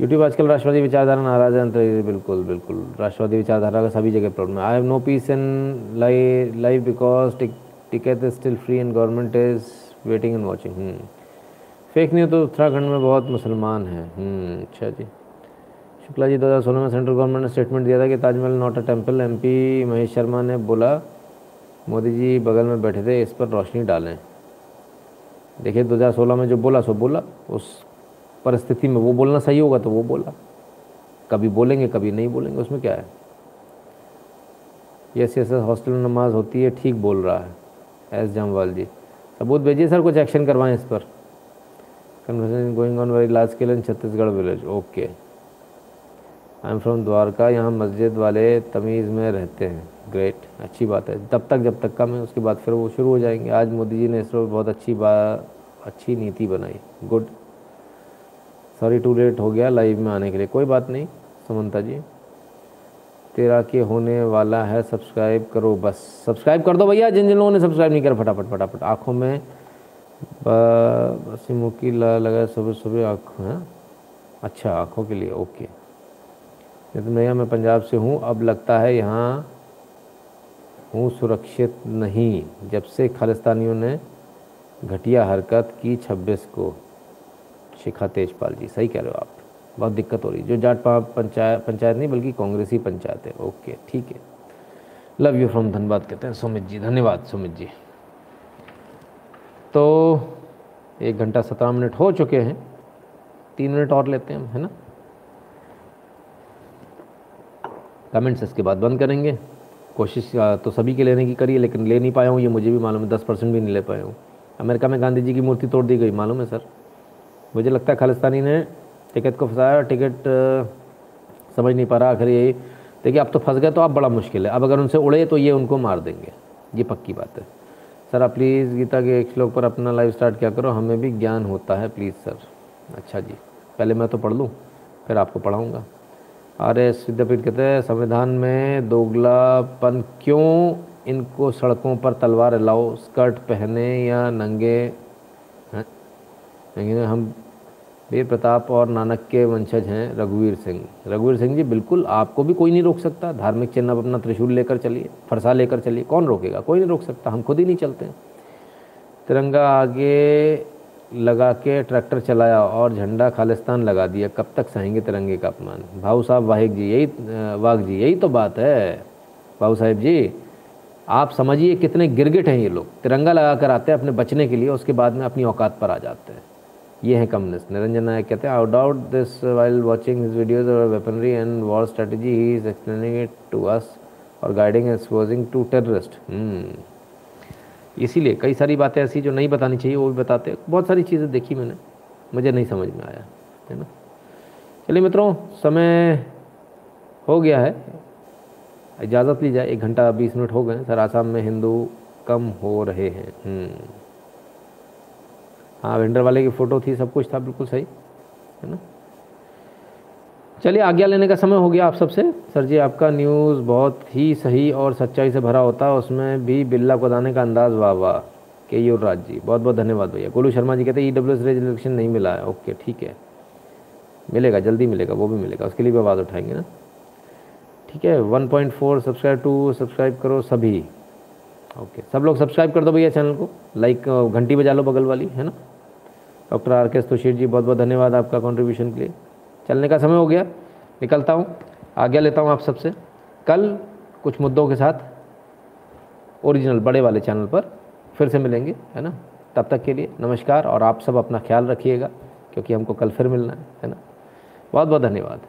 यूट्यूब आजकल राष्ट्रवादी विचारधारा नाराज़ है। बिल्कुल बिल्कुल। राष्ट्रवादी विचारधारा का सभी जगह प्रॉब्लम है। I have no peace in live because ticket is still free and government is waiting and watching fake news तो उत्तराखंड में बहुत मुसलमान हैं। हम्म, अच्छा जी। शुक्ला जी 2016 में सेंट्रल गवर्नमेंट ने स्टेटमेंट दिया था कि Taj Mahal not a temple MP Mahesh Sharma ने बोला, मोदी जी बगल में बैठे थे, इस पर रोशनी डालें। देखिए 2016 में जो बोला, सो बोला। उस परिस्थिति में वो बोलना सही होगा तो वो बोला। कभी बोलेंगे, कभी नहीं बोलेंगे, उसमें क्या है? यस यस हॉस्टल में नमाज़ होती है, ठीक बोल रहा है, एस जामवाल जी। सबूत भेजिए सर, कुछ एक्शन करवाएँ इस पर। Conversation going on very large scale in Chhattisgarh village okay I am from Dwarka यहाँ मस्जिद वाले तमीज़ में रहते हैं। ग्रेट अच्छी बात है। तब तक, जब तक कम है, उसके बाद फिर वो शुरू हो जाएँगे। आज मोदी जी ने इसरो बहुत अच्छी बात अच्छी नीति बनाई। गुड सॉरी टू लेट हो गया लाइव में आने के लिए। कोई बात नहीं, सुमंता जी। तेरा के होने वाला है सब्सक्राइब करो बस। सब्सक्राइब कर दो भैया, जिन जिन लोगों ने सब्सक्राइब नहीं करा फटाफट फटाफट। आँखों में बस मुकी लगा सुबह सुबह आँखों अच्छा आँखों के लिए ओके भैया मैं पंजाब से हूँ, अब लगता है यहाँ हूँ सुरक्षित नहीं, जब से खालिस्तानियों ने घटिया हरकत की 26 को। शिखा तेजपाल जी, सही कह रहे हो आप। बहुत दिक्कत हो रही जो जाट पंचायत पंचायत नहीं, बल्कि कांग्रेसी पंचायत है। ओके, ठीक है। लव यू फ्रॉम धनबाद कहते हैं सुमित जी। धन्यवाद सुमित जी। तो एक घंटा सत्रह मिनट हो चुके हैं। तीन मिनट और लेते हैं, है ना? कमेंट्स इसके बाद बंद करेंगे। कोशिश तो सभी के लेने की करी है, लेकिन ले नहीं पाया हूँ, ये मुझे भी मालूम है, दस परसेंट भी नहीं ले पाया हूँ। अमेरिका में गांधी जी की मूर्ति तोड़ दी गई, मालूम है सर? मुझे लगता है खालिस्तानी ने टिकट को फंसाया, टिकट समझ नहीं पा रहा आखिर यही। देखिए, अब तो फंस गए तो अब बड़ा मुश्किल है। अब अगर उनसे उड़े तो ये उनको मार देंगे। ये पक्की बात है। सर, आप प्लीज़ गीता के एक श्लोक पर अपना लाइव स्टार्ट क्या करो। हमें भी ज्ञान होता है, प्लीज़ सर। अच्छा जी। पहले मैं तो पढ़ लूँ, फिर आपको पढ़ाऊँगा। एस विद्यापीठ कहते हैं, संविधान में दोगलापन क्यों इनको सड़कों पर तलवार लाओ, स्कर्ट पहने या नंगे? हैं? हम वीर प्रताप और नानक के वंशज हैं, रघुवीर सिंह। रघुवीर सिंह जी, बिल्कुल आपको भी कोई नहीं रोक सकता। धार्मिक चिन्ह अपना त्रिशूल लेकर चलिए, फरसा लेकर चलिए, कौन रोकेगा? कोई नहीं रोक सकता, हम खुद ही नहीं चलते। तिरंगा आगे लगा के ट्रैक्टर चलाया और झंडा खालिस्तान लगा दिया। कब तक सहेंगे तिरंगे का अपमान? भाऊ साहब वाहिक जी, यही, वाघ जी, यही तो बात है। भाऊ साहेब जी, आप समझिए कितने गिरगिट हैं ये लोग। तिरंगा लगा कर आते हैं अपने बचने के लिए, उसके बाद में अपनी औकात पर आ जाते हैं। ये हैं कम्युनिस्ट। निरंजन नायक कहते हैं I doubt this while watching his videos और weaponry and war strategy he is explaining it to us और गाइडिंग एक्सपोजिंग टू टेररिस्ट इसीलिए कई सारी बातें ऐसी जो नहीं बतानी चाहिए, वो भी बताते बहुत सारी चीज़ें देखी मैंने, मुझे नहीं समझ में आया, है ना? चलिए मित्रों, समय हो गया है। इजाज़त ली जाए एक घंटा बीस मिनट हो गए सर, आसाम में हिंदू कम हो रहे हैं। हम्म। हाँ वेंडर वाले की फ़ोटो थी, सब कुछ था, बिल्कुल सही, है ना? चलिए, आज्ञा लेने का समय हो गया आप सबसे। सर जी, आपका न्यूज़ बहुत ही सही और सच्चाई से भरा होता है, उसमें भी बिल्ला को दाने का अंदाज़, वाह वाह के यूर राज जी बहुत बहुत धन्यवाद भैया। गोलू शर्मा जी कहते हैं ई डब्ल्यू एस रेजोल्यूशन नहीं मिला है। ओके ठीक है। मिलेगा, जल्दी मिलेगा, वो भी मिलेगा, उसके लिए भी आवाज़ उठाएँगे ना। ठीक है 1.4 सब्सक्राइब टू सब्सक्राइब करो सभी। ओके सब लोग सब्सक्राइब कर दो भैया चैनल को। लाइक घंटी बजा लो बगल वाली, है ना? डॉक्टर आर के जी बहुत बहुत धन्यवाद आपका कॉन्ट्रीब्यूशन के लिए। चलने का समय हो गया, निकलता हूँ, आज्ञा लेता हूँ आप सबसे। कल कुछ मुद्दों के साथ ओरिजिनल बड़े वाले चैनल पर फिर से मिलेंगे, है ना? तब तक के लिए नमस्कार और आप सब अपना ख्याल रखिएगा, क्योंकि हमको कल फिर मिलना है है ना? बहुत बहुत धन्यवाद।